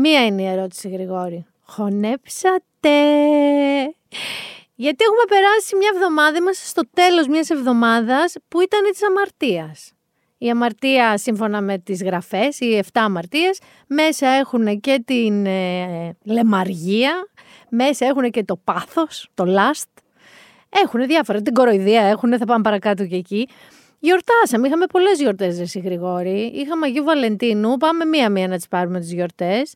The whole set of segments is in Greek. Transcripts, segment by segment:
Μία είναι η ερώτηση, Γρηγόρη. Χωνέψατε. Γιατί έχουμε περάσει μια εβδομάδα, είμαστε στο τέλος μιας εβδομάδας που ήταν της αμαρτίας. Η αμαρτία, σύμφωνα με τις γραφές, οι 7 αμαρτίες, μέσα έχουν και την ε, λεμαργία, μέσα έχουν και το πάθος, το last. Έχουν διάφορα, την κοροϊδία έχουν, θα πάμε παρακάτω και εκεί. Γιορτάσαμε, είχαμε πολλές γιορτές, Εσύ Γρηγόρη. Είχαμε Αγίου Βαλεντίνου, πάμε μία-μία να τις πάρουμε τις γιορτές.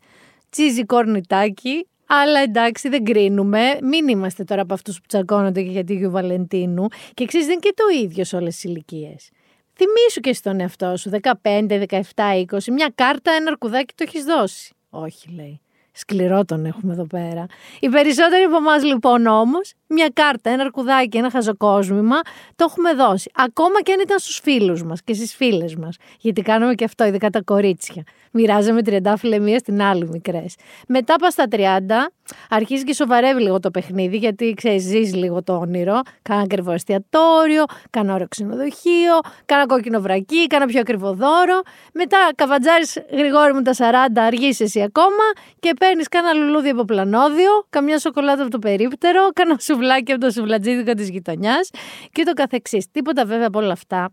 Τσίζι κορνιτάκι, αλλά εντάξει, δεν κρίνουμε. Μην είμαστε τώρα από αυτούς που τσακώνονται και για τη Αγίου Βαλεντίνου. Και ξέρεις, δεν είναι και το ίδιο σε όλες τις ηλικίες. Θυμήσου και στον εαυτό σου, 15, 17, 20, μια κάρτα, ένα αρκουδάκι το έχεις δώσει. Όχι, λέει. Σκληρό τον έχουμε εδώ πέρα. Οι περισσότεροι από εμάς λοιπόν όμως, μια κάρτα, ένα αρκουδάκι, ένα χαζοκόσμημα, το έχουμε δώσει. Ακόμα και αν ήταν στους φίλους μας και στις φίλες μας. Γιατί κάνουμε και αυτό, ειδικά τα κορίτσια. Μοιράζαμε τριαντάφυλλε μία στην άλλη μικρές. Μετά πας στα 30, αρχίζεις και σοβαρεύει λίγο το παιχνίδι, γιατί ξέρεις, ζεις λίγο το όνειρο. Κάνα ακριβό εστιατόριο, κάνα ωραίο ξενοδοχείο, κάνα κόκκινο βρακί, κάνα πιο ακριβό δώρο. Μετά καβατζάρεις γρηγόρη μου τα 40, αργείς εσύ ακόμα και παίρνεις κάνα λουλούδι από πλανόδιο, καμιά σοκολάτα από το περίπτερο, κάνα σουβλάκι από το σουβλατζίδικο της γειτονιάς και το καθεξής. Τίποτα βέβαια από όλα αυτά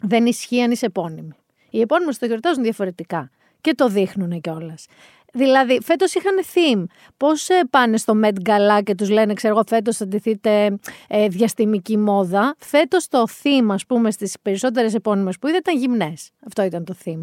δεν ισχύει αν είσαι επώνυμη. Οι επώνυμοι το γιορτάζουν διαφορετικά και το δείχνουν κιόλας. Δηλαδή, φέτος είχαν theme. Πώς ε, πάνε στο Met Gala και τους λένε, ξέρω εγώ, φέτος θα ντυθείτε ε, διαστημική μόδα. Φέτος το theme, ας πούμε, στις περισσότερες επώνυμες που είδα ήταν γυμνές. Αυτό ήταν το theme.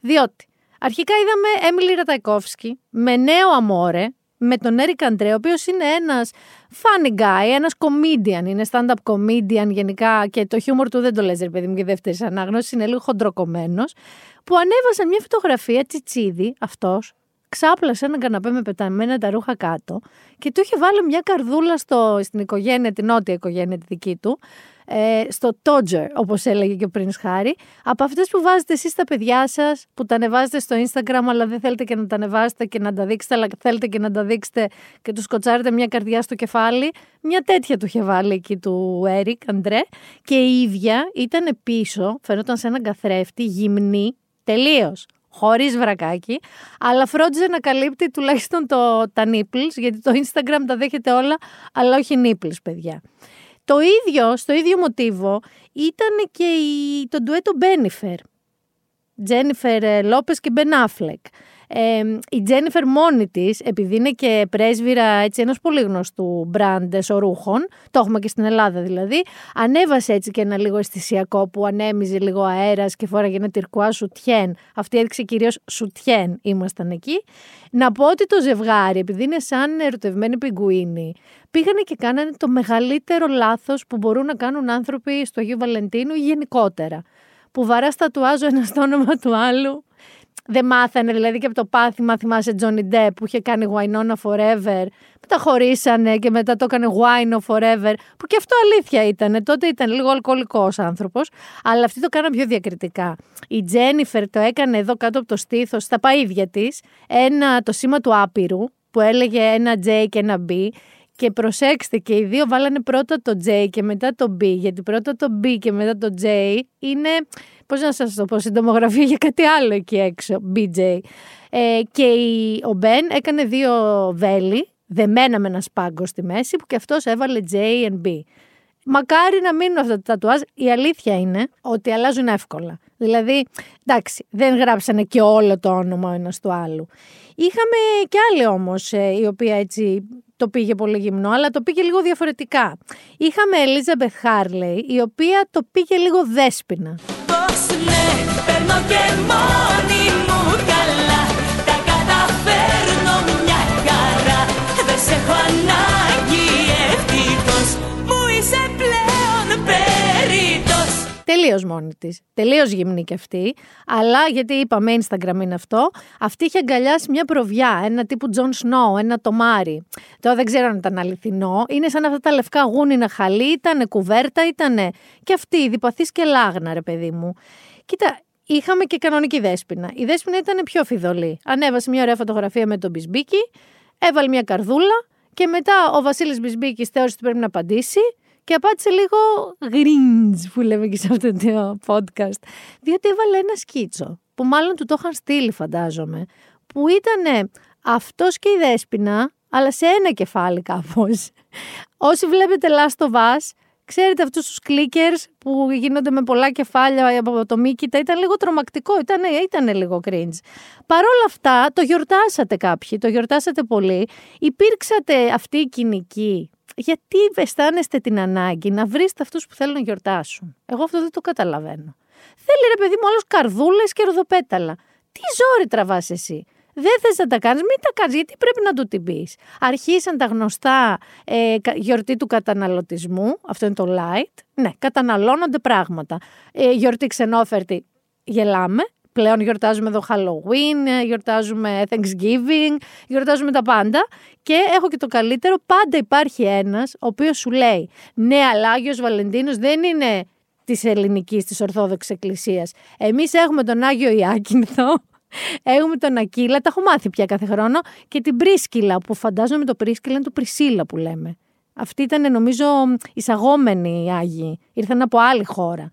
Διότι αρχικά είδαμε Έμιλι Ραταϊκόφσκι με νέο αμόρε, με τον Έρικ Αντρέ, ο οποίος είναι ένας funny guy, ένας comedian, είναι stand-up comedian γενικά και το χιούμορ του δεν το λες ρε παιδί μου και δεύτερης ανάγνωσης, είναι λίγο χοντροκομμένος, που ανέβασαν μια φωτογραφία τσιτσίδι αυτός, ξάπλασε έναν καναπέ με πεταμένα τα ρούχα κάτω και του είχε βάλει μια καρδούλα στο, στην οικογένεια, την νότια οικογένεια τη δική του, ε, στο Todger, όπως έλεγε και ο Prince Χάρη, από αυτές που βάζετε εσείς τα παιδιά σας, που τα ανεβάζετε στο Instagram, αλλά δεν θέλετε και να τα ανεβάσετε και να τα δείξετε, αλλά θέλετε και να τα δείξετε και τους σκοτσάρετε μια καρδιά στο κεφάλι. Μια τέτοια του είχε βάλει εκεί του Έρικ Αντρέ. Και η ίδια ήταν πίσω, φαινόταν σε έναν καθρέφτη, γυμνή, τελείως χωρίς βρακάκι, αλλά φρόντιζε να καλύπτει τουλάχιστον το, τα nipples, γιατί το Instagram τα δέχεται όλα, αλλά όχι nipples, παιδιά. Το ίδιο, στο ίδιο μοτίβο, ήταν και η, το ντουέτο Μπένιφερ. Τζένιφερ Λόπες και Μπεν Αφλεκ. Ε, η Τζένιφερ μόνη της, επειδή είναι και πρέσβυρα έτσι, ενός πολύ γνωστού μπραντ εσωρούχων, το έχουμε και στην Ελλάδα δηλαδή, ανέβασε έτσι και ένα λίγο αισθησιακό που ανέμιζε λίγο αέρας και φόραγε ένα τυρκουά σουτιέν. Αυτή έδειξε κυρίως σουτιέν, ήμασταν εκεί. Να πω ότι το ζευγάρι, επειδή είναι σαν ερωτευμένοι πιγκουίνοι, πήγανε και κάνανε το μεγαλύτερο λάθος που μπορούν να κάνουν άνθρωποι στο Αγίου Βαλεντίνου γενικότερα. Που βαρά στατουάζω ένας στο όνομα του άλλου δεν μάθανε, δηλαδή και από το πάθημα, θυμάσαι Johnny Depp που είχε κάνει Wynonna Forever, που τα χωρίσανε και μετά το έκανε Wine Forever, που και αυτό αλήθεια ήταν. Τότε ήταν λίγο αλκοολικός άνθρωπος, αλλά αυτή το κάναν πιο διακριτικά. Η Τζένιφερ το έκανε εδώ κάτω από το στήθος, στα παΐδια της, ένα, το σήμα του άπειρου, που έλεγε ένα J και ένα B και προσέξτε και οι δύο βάλανε πρώτα το J και μετά το B, γιατί πρώτα το B και μετά το J είναι, πώς να σας το πω, συντομογραφία για κάτι άλλο εκεί έξω, BJ. Ε, και η, ο Μπεν έκανε δύο βέλη, δεμένα με ένα σπάγκο στη μέση, που και αυτός έβαλε J and B. Μακάρι να μείνουν αυτά τα τατουάζ. Η αλήθεια είναι ότι αλλάζουν εύκολα. Δηλαδή, εντάξει, δεν γράψανε και όλο το όνομα ο ένας του άλλου. Είχαμε και άλλη όμως, ε, η οποία έτσι το πήγε πολύ γυμνό, αλλά το πήγε λίγο διαφορετικά. Είχαμε Elizabeth Harley, η οποία το πήγε λίγο δέσποινα. Πώς ναι, παίρνω και μόνη μου καλά, τα καταφέρνω μια χαρά, δεν σε έχω ανάγκη ευτυχώς, μου είσαι πλέον περίτος. τελείως μόνη της. Τελείως γυμνή κι αυτή. Αλλά γιατί είπαμε Instagram είναι αυτό, αυτή είχε αγκαλιάσει μια προβιά, ένα τύπου Τζον Σνόου, ένα τομάρι. Τώρα δεν ξέρω αν ήταν αληθινό. Είναι σαν αυτά τα λευκά γούνινα χαλιά, ήταν κουβέρτα, ήταν. Και αυτή, ηδυπαθής και λάγνα, ρε παιδί μου. Κοίτα, είχαμε και κανονική Δέσποινα. Η Δέσποινα ήταν πιο φειδωλή. Ανέβασε μια ωραία φωτογραφία με τον Μπισμπίκι, έβαλε μια καρδούλα και μετά ο Βασίλης Μπισμπίκης θεώρησε ότι πρέπει να απαντήσει και απάντησε λίγο γκριντζ που λέμε και σε αυτό το podcast. Διότι έβαλε ένα σκίτσο που μάλλον του το είχαν στείλει φαντάζομαι που ήταν αυτός και η Δέσποινα αλλά σε ένα κεφάλι κάπως. Όσοι βλέπετε Last of Us Ξέρετε αυτούς τους clickers που γίνονται με πολλά κεφάλια από το Μίκητα, ήταν λίγο τρομακτικό, ήταν, ήταν λίγο cringe. Παρ' όλα αυτά το γιορτάσατε κάποιοι, το γιορτάσατε πολύ. Υπήρξατε αυτή η κοινική γιατί αισθάνεστε την ανάγκη να βρείτε αυτούς που θέλουν να γιορτάσουν; Εγώ αυτό δεν το καταλαβαίνω. Θέλει ρε παιδί μου όλο καρδούλες και ροδοπέταλα. Τι ζόρι τραβάς εσύ; Δεν θες να τα κάνεις, μην τα κάνεις, γιατί πρέπει να του την πει. Αρχίσαν τα γνωστά ε, γιορτή του καταναλωτισμού, αυτό είναι το light. Ναι, καταναλώνονται πράγματα. Ε, γιορτή ξενόφερτη, γελάμε. Πλέον γιορτάζουμε εδώ Halloween, ε, γιορτάζουμε Thanksgiving, γιορτάζουμε τα πάντα. Και έχω και το καλύτερο, πάντα υπάρχει ένας ο οποίος σου λέει «Ναι, αλλά Άγιος Βαλεντίνος δεν είναι της ελληνικής, της Ορθόδοξης Εκκλησίας. Εμείς έχουμε τον Άγιο Ιάκυνθο, Έχουμε τον Ακύλα, τα έχω μάθει πια κάθε χρόνο, και την Πρίσκυλα, που φαντάζομαι το Πρίσκυλα είναι το Πρισίλα που λέμε. Αυτή ήταν νομίζω εισαγόμενοι οι Άγιοι, ήρθαν από άλλη χώρα.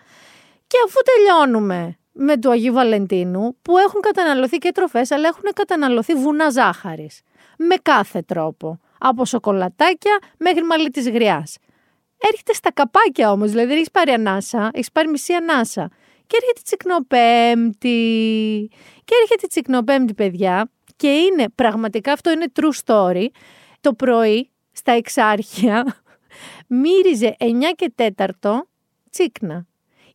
Και αφού τελειώνουμε με του Αγίου Βαλεντίνου που έχουν καταναλωθεί και τροφές αλλά έχουν καταναλωθεί βουνά ζάχαρης. Με κάθε τρόπο. Από σοκολατάκια μέχρι μαλλί της γριάς. Έρχεται στα καπάκια όμως, δηλαδή δεν έχεις πάρει ανάσα, έχεις πάρει μισή ανάσα. Και έρχεται τσικνοπέμπτη. Και έρχεται τσικνοπέμπτη, παιδιά. Και είναι πραγματικά αυτό είναι true story. Το πρωί στα εξάρχεια μύριζε 9 και 4 τσίκνα.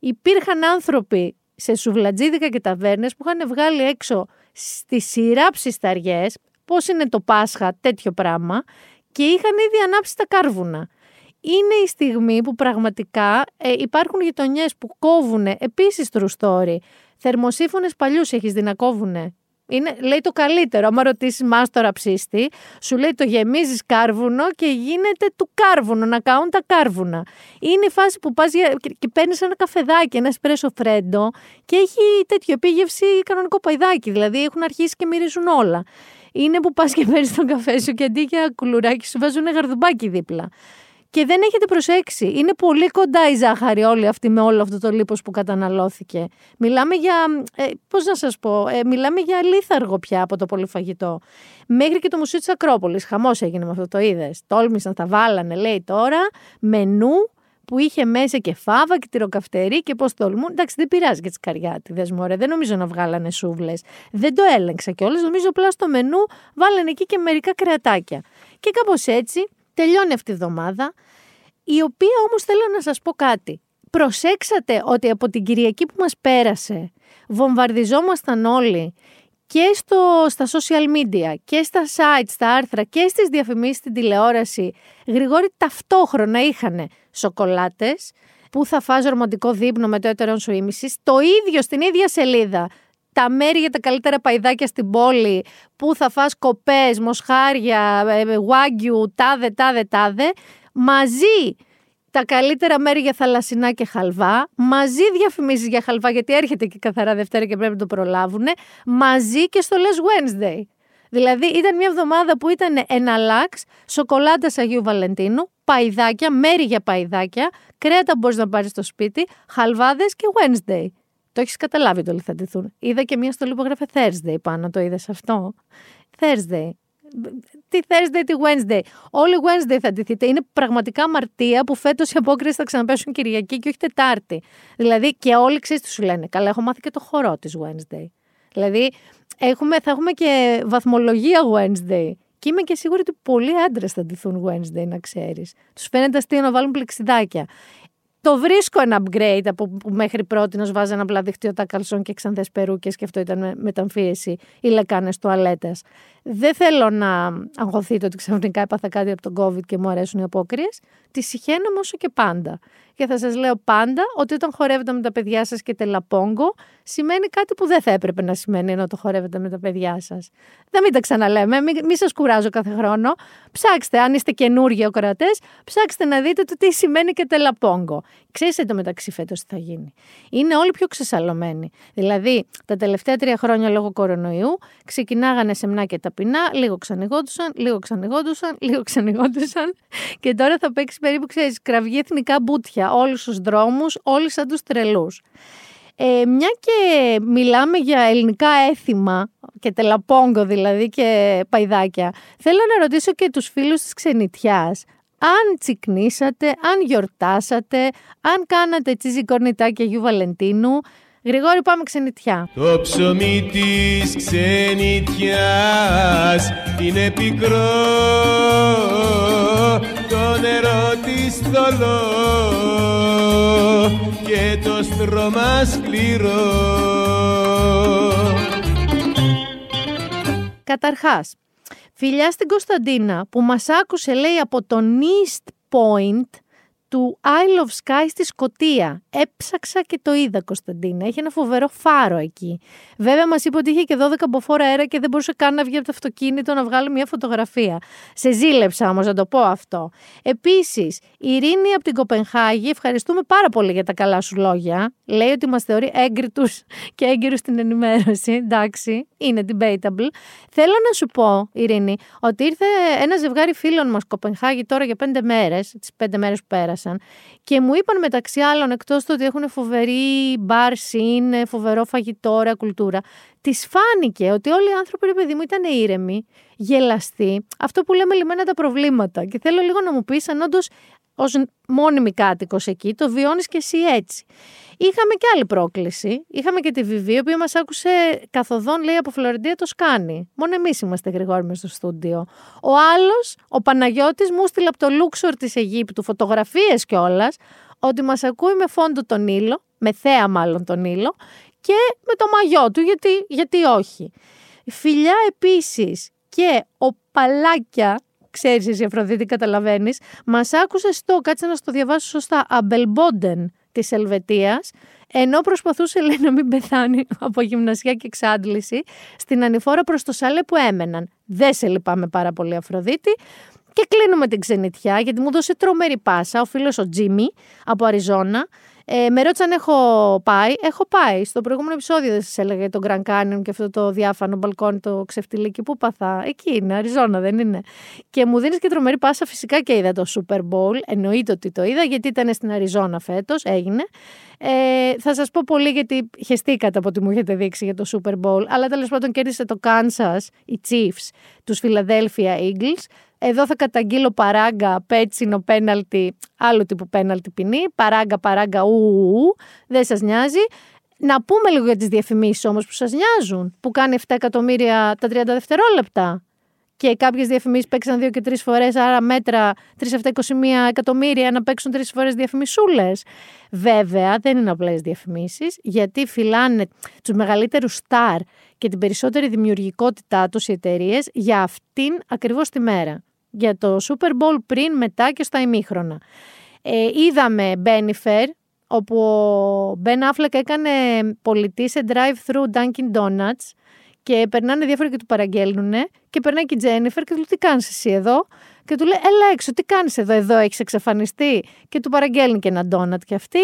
Υπήρχαν άνθρωποι σε σουβλατζίδικα και ταβέρνες που είχαν βγάλει έξω στις σειρά ψισταριέ, πώς είναι το Πάσχα, τέτοιο πράγμα, και είχαν ήδη ανάψει τα κάρβουνα. Είναι η στιγμή που πραγματικά ε, υπάρχουν γειτονιές που κόβουν επίσης true story. Θερμοσύφωνε παλιούς έχεις δει να κόβουνε; Είναι, λέει το καλύτερο. Άμα ρωτήσεις μάστορα ψήστη, σου λέει το γεμίζεις κάρβουνο και γίνεται του κάρβουνο, να καούν τα κάρβουνα. Είναι η φάση που πας και παίρνεις ένα καφεδάκι, ένα σπρέσο φρέντο και έχει τέτοιο επίγευση κανονικό παϊδάκι. Δηλαδή έχουν αρχίσει και μυρίζουν όλα. Είναι που πας και παίρνεις τον καφέ σου και αντί για κουλουράκι σου βάζουν γαρδουμπάκι δίπλα και δεν έχετε προσέξει. Είναι πολύ κοντά η ζάχαρη όλη αυτή με όλο αυτό το λίπος που καταναλώθηκε. Μιλάμε για, ε, πώς να σας πω, ε, μιλάμε για λίθαργο πια από το πολυφαγητό. Μέχρι και το Μουσείο της Ακρόπολης, χαμός έγινε με αυτό το είδες. Τόλμησαν, τα βάλανε, λέει τώρα, μενού που είχε μέσα και φάβα και τυροκαυτερή και πώς τολμούν. Εντάξει, δεν πειράζει και τι καριάτιδε μου, Δεν νομίζω να βγάλανε σούβλες. Δεν το έλεγξα κιόλας. Νομίζω απλά στο μενού βάλανε εκεί και μερικά κρεατάκια. Και κάπως έτσι τελειώνει αυτή η εβδομάδα, η οποία όμως θέλω να σας πω κάτι. Προσέξατε ότι από την Κυριακή που μας πέρασε βομβαρδιζόμασταν όλοι και στο, στα social media και στα sites, στα άρθρα και στις διαφημίσεις στην τηλεόραση γρηγόρη ταυτόχρονα είχαν σοκολάτες που θα φας ρομαντικό δείπνο με το έτερον σου ήμισης, το ίδιο στην ίδια σελίδα τα μέρη για τα καλύτερα παϊδάκια στην πόλη, που θα φας κοπές, μοσχάρια, γουάγκιου, ε, τάδε, τάδε, τάδε, μαζί τα καλύτερα μέρη για θαλασσινά και χαλβά, μαζί διαφημίσεις για χαλβά, γιατί έρχεται και καθαρά Δευτέρα και πρέπει να το προλάβουν, μαζί και στο Less Wednesday. Δηλαδή ήταν μια εβδομάδα που ήταν εναλλάξ, σοκολάτα Αγίου Βαλεντίνου, παϊδάκια, μέρη για παϊδάκια, κρέατα μπορείς να πάρεις στο σπίτι, χαλβάδες και Wednesday. Το έχεις καταλάβει το ότι θα ντυθούν. Είδα και μία στολή που έγραφε Thursday πάνω, το είδες αυτό; Thursday. Τι Thursday, τι Wednesday. Όλοι Wednesday θα ντυθείτε. Είναι πραγματικά αμαρτία που φέτος οι απόκριες θα ξαναπέσουν Κυριακή και όχι Τετάρτη. Δηλαδή και όλοι ξέρεις τι σου λένε. Καλά, έχω μάθει και το χορό της Wednesday. Δηλαδή έχουμε, θα έχουμε και βαθμολογία Wednesday. Και είμαι και σίγουρη ότι πολλοί άντρες θα ντυθούν Wednesday, να ξέρεις. Τους φαίνεται αστείο να βάλουν πλεξιδάκια. Το βρίσκω ένα upgrade από που μέχρι πρώτη να βάζανε απλά τα καλσόν και ξανθές περούκες και αυτό ήταν μεταμφίεση ή λεκάνες τουαλέτες. δεν θέλω να αγχωθείτε ότι ξαφνικά έπαθα κάτι από τον COVID και μου αρέσουν οι απόκριες. Τη συχαίνομαι όσο και πάντα. Και θα σας λέω πάντα ότι όταν χορεύετε με τα παιδιά σας και τελαπόγκο, σημαίνει κάτι που δεν θα έπρεπε να σημαίνει ενώ το χορεύετε με τα παιδιά σας. Δεν μην τα ξαναλέμε, μην, μην σας κουράζω κάθε χρόνο. Ψάξτε, αν είστε καινούργιοι ακροατές, ψάξτε να δείτε το τι σημαίνει και τελαπόγκο. Ξέρετε το μεταξύ φέτος τι θα γίνει. Είναι όλοι πιο ξεσαλωμένοι. Δηλαδή, τα τελευταία τρία χρόνια λόγω κορονοϊού ξεκινάγανε σεμνά και ταπεινά, λίγο ξανηγόντουσαν, λίγο ξανηγόντουσαν, λίγο ξανηγόντουσαν και τώρα θα παίξει περίπου, ξέρεις, κραυγή εθνικά μπούτια, όλους τους δρόμους, όλοι σαν τους τρελούς. Ε, μια και μιλάμε για ελληνικά έθιμα και τελαπόγκο δηλαδή και παϊδάκια, θέλω να ρωτήσω και τους φίλους της ξενιτιάς αν τσικνήσατε, αν γιορτάσατε, αν κάνατε τσίζι κορνιτάκια Γιου Βαλεντίνου. Γρηγόρη πάμε ξενιτιά. Το ψωμί της ξενιτιάς είναι πικρό Το νερό της θολό και το στρώμα σκληρό Καταρχάς, Φιλιά στην Κωνσταντίνα που μας άκουσε λέει από τον East Point του Isle of Sky στη Σκοτία. Έψαξα και το είδα, Κωνσταντίνα. Έχει ένα φοβερό φάρο εκεί. Βέβαια, μας είπε ότι είχε και 12 μποφόρ αέρα και δεν μπορούσε καν να βγει από το αυτοκίνητο να βγάλει μια φωτογραφία. Σε ζήλεψα όμως να το πω αυτό. Επίσης, η Ειρήνη από την Κοπενχάγη, ευχαριστούμε πάρα πολύ για τα καλά σου λόγια. Λέει ότι μας θεωρεί έγκριτους και έγκυρους στην ενημέρωση. Εντάξει, είναι debatable. Θέλω να σου πω, Ειρήνη, ότι ήρθε ένα ζευγάρι φίλων μας Κοπενχάγη τώρα για πέντε μέρες, τις πέντε μέρες που πέρασαν και μου είπαν μεταξύ άλλων, εκτός του ότι έχουν φοβερή μπαρ σιν, φοβερό φαγητό, ωραία κουλτούρα, της φάνηκε ότι όλοι οι άνθρωποι, ρε παιδί μου, ήταν ήρεμοι, γελαστοί. Αυτό που λέμε λιμένα τα προβλήματα. Και θέλω λίγο να μου πεις αν όντως ως μόνιμη κάτοικος εκεί το βιώνεις και εσύ έτσι. Είχαμε και άλλη πρόκληση. Είχαμε και τη Βιβί, η οποία μας άκουσε καθοδόν, λέει από Φλωρεντία το σκάνει. Μόνο εμείς είμαστε γρηγόροι στο στούντιο. Ο άλλος, ο Παναγιώτης, μου στείλε από το Λούξορ της Αιγύπτου φωτογραφίες κιόλας, ότι μας ακούει με φόντο τον ήλιο, με θέα μάλλον τον ήλιο, και με το μαγιό του, γιατί, γιατί όχι. Φιλιά επίσης και ο Παλάκια, ξέρεις εσύ Αφροδίτη, καταλαβαίνεις, μας άκουσε στο, κάτσε να στο διαβάσω σωστά, Αμπελμπόντεν της Ελβετίας, ενώ προσπαθούσε λέει, να μην πεθάνει από γυμνασιά και εξάντληση, στην ανηφόρα προς το σάλε που έμεναν. Δεν σε λυπάμαι πάρα πολύ Αφροδίτη. Και κλείνουμε την ξενιτιά, γιατί μου δώσε τρομερή πάσα ο φίλος ο Τζίμι από Αριζόνα, ε, με ρώτησαν αν έχω πάει. Έχω πάει. Στο προηγούμενο επεισόδιο δεν σας έλεγα για τον Grand Canyon και αυτό το διάφανο μπαλκόνι, το ξεφτιλίκι που παθά. Εκεί είναι, Αριζόνα δεν είναι. Και μου δίνεις και τρομερή πάσα. Φυσικά και είδα το Super Bowl. Εννοείται ότι το είδα γιατί ήταν στην Αριζόνα φέτος. Έγινε. Ε, θα σας πω πολύ γιατί χεστήκατε από ό,τι μου έχετε δείξει για το Super Bowl. Αλλά τέλος πάντων κέρδισε το Kansas, οι Chiefs, τους Philadelphia Eagles. Εδώ θα καταγγείλω παράγκα, πέτσινο, πέναλτι, άλλο τύπου πέναλτι ποινή. Παράγκα, παράγκα, ου, δεν σας νοιάζει. Να πούμε λίγο για τις διαφημίσεις όμως που σας νοιάζουν, που κάνει 7 εκατομμύρια τα 30 δευτερόλεπτα. Και κάποιες διαφημίσεις παίξαν δύο και τρεις φορές, άρα μέτρα 3 7 21 εκατομμύρια να παίξουν τρεις φορές διαφημισούλες. Βέβαια, δεν είναι απλές διαφημίσεις, γιατί φυλάνε τους μεγαλύτερους στάρ και την περισσότερη δημιουργικότητά τους οι εταιρείες για αυτήν ακριβώς τη μέρα για το Super Bowl πριν, μετά και στα ημίχρονα. Ε, είδαμε Benifer, όπου ο Ben Affleck έκανε πολιτή σε drive-thru Dunkin' Donuts και περνάνε διάφοροι και του παραγγέλνουν και περνάει και η Τζένιφερ και του λέει τι κάνεις εσύ εδώ; Και του λέει έλα έξω τι κάνεις εδώ, εδώ έχεις εξαφανιστεί; Και του παραγγέλνει και ένα ντόνατ και αυτή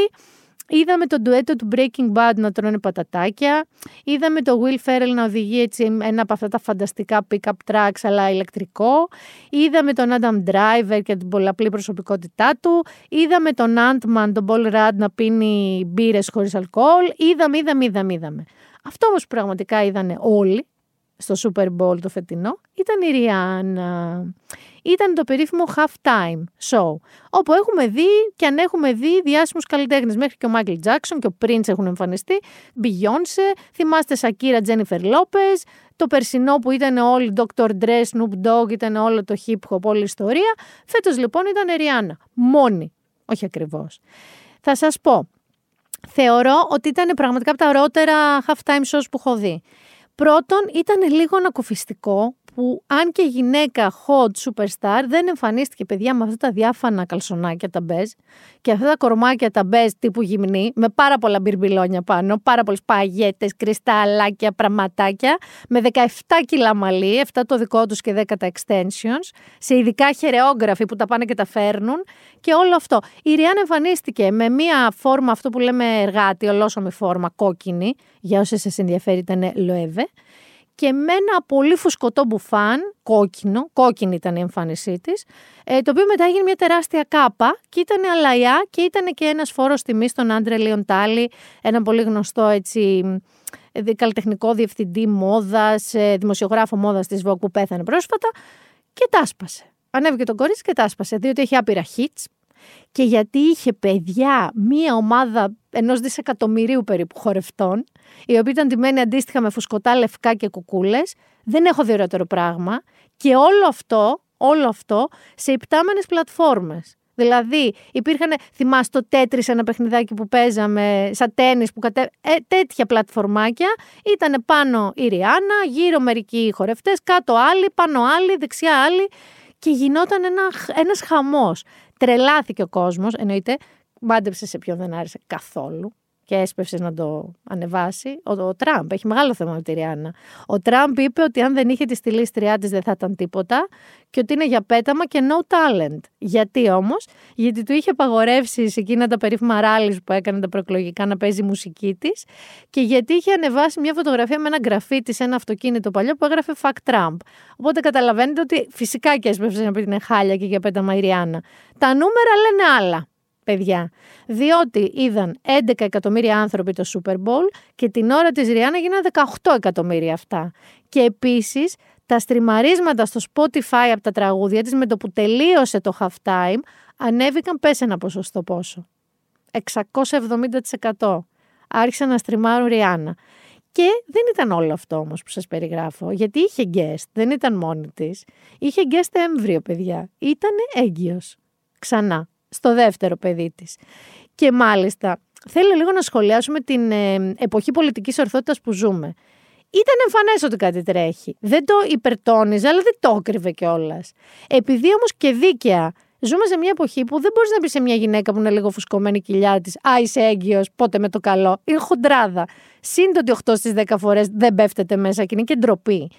Είδαμε τον ντουέτο του Breaking Bad να τρώνε πατατάκια. Είδαμε το Will Ferrell να οδηγεί έτσι ένα από αυτά τα φανταστικά pick-up trucks αλλά ηλεκτρικό. Είδαμε τον Adam Driver και την πολλαπλή προσωπικότητά του. Είδαμε τον Ant-Man, τον Paul Rudd να πίνει μπύρες χωρίς αλκοόλ. Είδαμε, είδαμε, είδαμε, είδαμε. Αυτό όμως πραγματικά είδανε όλοι στο Super Bowl το φετινό ήταν η Ριάννα. Ήταν το περίφημο half-time show, όπου έχουμε δει και αν έχουμε δει διάσημους καλλιτέχνες, μέχρι και ο Μάικλ Τζάκσον και ο Prince έχουν εμφανιστεί, Beyoncé, θυμάστε Σακύρα, Τζένιφερ Λόπες, το περσινό που ήταν όλοι Dr. Dre, Snoop Dogg, ήταν όλο το hip hop, όλη η ιστορία. Φέτος λοιπόν ήταν η Ριάννα, μόνη, όχι ακριβώς. Θα σας πω, θεωρώ ότι ήταν πραγματικά από τα ωραιότερα half-time shows που έχω δει. Πρώτον, ήταν λίγο ανακουφιστικό που αν και γυναίκα hot superstar δεν εμφανίστηκε παιδιά με αυτά τα διάφανα καλσονάκια τα μπέζ και αυτά τα κορμάκια τα μπέζ τύπου γυμνή με πάρα πολλά μπιρμπιλόνια πάνω, πάρα πολλές παγέτες, κρυσταλλάκια, πραγματάκια με 17 κιλά μαλλί, 7 το δικό τους και 10 τα extensions, σε ειδικά χερεόγραφοι που τα πάνε και τα φέρνουν και όλο αυτό. Η Ριάν εμφανίστηκε με μία φόρμα αυτό που λέμε εργάτη, ολόσωμη φόρμα κόκκινη, για όσες σας ενδιαφέρει ήταν λοεύε, και με ένα πολύ φουσκωτό μπουφάν, κόκκινο, κόκκινη ήταν η εμφάνισή της, ε, το οποίο μετά έγινε μια τεράστια κάπα και ήταν αλaya και ήταν και ένας φόρος τιμής στον Άντρε Λιοντάλη, ένα πολύ γνωστό έτσι ε, καλλιτεχνικό διευθυντή μόδας, ε, δημοσιογράφο μόδας της Vogue που πέθανε πρόσφατα και τα άσπασε. Ανέβηκε τον κορίτσι και τα άσπασε, διότι έχει άπειρα hits, και γιατί είχε παιδιά μία ομάδα ενός δισεκατομμυρίου περίπου χορευτών, οι οποίοι ήταν τιμένοι αντίστοιχα με φουσκωτά λευκά και κουκούλες. Δεν έχω δει ωραιότερο πράγμα. Και όλο αυτό, όλο αυτό σε υπτάμενες πλατφόρμες. Δηλαδή, υπήρχαν, θυμάσαι το τέτρι ένα παιχνιδάκι που παίζαμε, σαν τέννη που κατε... ε, τέτοια πλατφορμάκια. Ήταν πάνω η Ριάννα, γύρω μερικοί χορευτές, κάτω άλλοι, πάνω άλλοι, δεξιά άλλοι. Και γινόταν ένα, ένας χαμός. Τρελάθηκε ο κόσμος, εννοείται, μάντεψε σε ποιον δεν άρεσε καθόλου και έσπευσε να το ανεβάσει. Ο, ο Τραμπ έχει μεγάλο θέμα με τη Ριάννα. Ο Τραμπ είπε ότι αν δεν είχε τη στηλίστριά τη δεν θα ήταν τίποτα και ότι είναι για πέταμα και no talent. Γιατί όμως, γιατί του είχε απαγορεύσει σε εκείνα τα περίφημα ράλι που έκανε τα προεκλογικά να παίζει η μουσική της και γιατί είχε ανεβάσει μια φωτογραφία με ένα γραφίτι σε ένα αυτοκίνητο παλιό που έγραφε Fuck Trump. Οπότε καταλαβαίνετε ότι φυσικά και έσπευσε να πει την χάλια και για πέταμα η Ριάννα. Τα νούμερα λένε άλλα παιδιά. Διότι είδαν 11 εκατομμύρια άνθρωποι το Super Bowl και την ώρα της Ριάννα γίνανε 18 εκατομμύρια αυτά. Και επίσης τα στριμαρίσματα στο Spotify από τα τραγούδια της με το που τελείωσε το halftime ανέβηκαν πες ένα ποσοστό πόσο. 670%. Άρχισαν να στριμάρουν Ριάννα. Και δεν ήταν όλο αυτό όμως που σας περιγράφω, γιατί είχε guest, δεν ήταν μόνη της. Είχε guest έμβριο, παιδιά. Ήτανε έγκυος. Ξανά στο δεύτερο παιδί της. Και μάλιστα θέλω λίγο να σχολιάσουμε την ε, εποχή πολιτικής ορθότητας που ζούμε. Ήταν εμφανές ότι κάτι τρέχει. Δεν το υπερτόνιζε, αλλά δεν το έκρυβε κιόλας. Επειδή όμως και δίκαια ζούμε σε μια εποχή που δεν μπορείς να πει σε μια γυναίκα που είναι λίγο φουσκωμένη κοιλιά της, Α, είσαι έγκυος, πότε με το καλό. Είναι χοντράδα. Συν το ότι 8 στις 10 φορές δεν πέφτεται μέσα και είναι και ντροπή.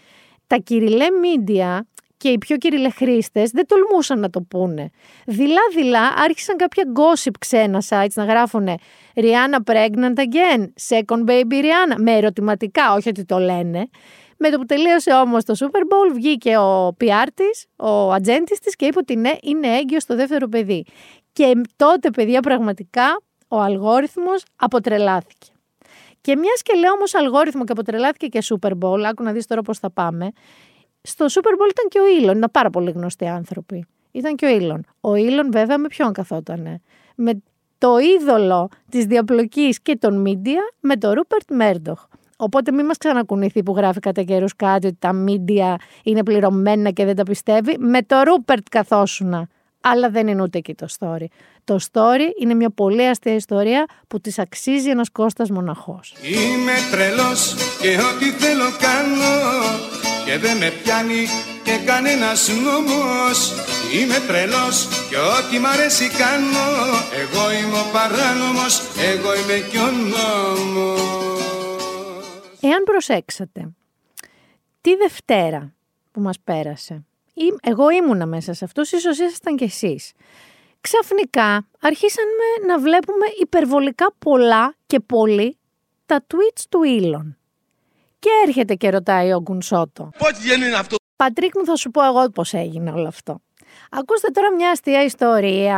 Τα κυριλέ μίντια και οι πιο κυριλέ χρήστε δεν τολμούσαν να το πούνε. Δειλά-δειλά άρχισαν κάποια gossip ξένα sites να γράφουν Rihanna pregnant again, second baby Rihanna, με ερωτηματικά, όχι ότι το λένε. Με το που τελείωσε όμως το Super Bowl, βγήκε ο PR της, ο ατζέντης της και είπε ότι ναι, είναι έγκυος στο δεύτερο παιδί. Και τότε, παιδιά, πραγματικά ο αλγόριθμος αποτρελάθηκε. Και μιας και λέω όμως αλγόριθμο και αποτρελάθηκε και Super Bowl, άκου να δεις τώρα πώς θα πάμε. Στο Super Bowl ήταν και ο Ήλον, ήταν πάρα πολύ γνωστοί άνθρωποι. Ήταν και ο Ήλον. Ο Ήλον βέβαια με ποιον καθότανε; Με το είδωλο της διαπλοκής και των μίντια με τον Ρούπερτ Μέρντοχ. Οπότε μην μας ξανακουνηθεί που γράφει κατά καιρούς κάτι ότι τα μίντια είναι πληρωμένα και δεν τα πιστεύει. Με το Ρούπερτ καθόσουνα. Αλλά δεν είναι ούτε εκεί το story. Το story είναι μια πολύ αστεία ιστορία που της αξίζει ένας Κώστας μοναχός. Είμαι τρελός και ό,τι θέλω κάνω και δεν με πιάνει και κανένας νόμος Είμαι τρελός και ό,τι μ' αρέσει κάνω Εγώ είμαι ο παράνομος, εγώ είμαι και ο νόμος Εάν προσέξατε, τη Δευτέρα που μας πέρασε, εγώ ήμουνα μέσα σε αυτούς, ίσως ήσασταν κι εσείς. Ξαφνικά αρχίσαμε να βλέπουμε υπερβολικά πολλά και πολύ τα tweets του Elon. Και έρχεται και ρωτάει ο Γκουνσότο. Πότε είναι αυτό; Πατρίκ μου θα σου πω εγώ πώς έγινε όλο αυτό. Ακούστε τώρα μια αστεία ιστορία.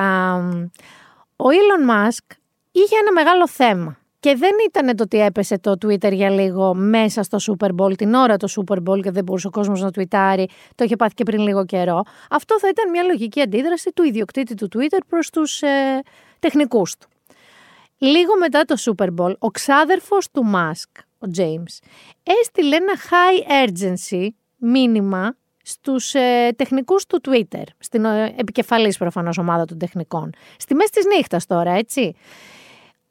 Ο Elon Musk είχε ένα μεγάλο θέμα. Και δεν ήταν το ότι έπεσε το Twitter για λίγο μέσα στο Super Bowl, την ώρα το Super Bowl και δεν μπορούσε ο κόσμος να τουιτάρει. Το είχε πάθει και πριν λίγο καιρό. Αυτό θα ήταν μια λογική αντίδραση του ιδιοκτήτη του Twitter προς τους ε, τεχνικούς του. Λίγο μετά το Super Bowl, ο ξάδερφος του Musk, ο James, έστειλε ένα high urgency μήνυμα στους ε, τεχνικούς του Twitter, στην ε, επικεφαλής προφανώς ομάδα των τεχνικών. Στη μέση της νύχτας τώρα, έτσι.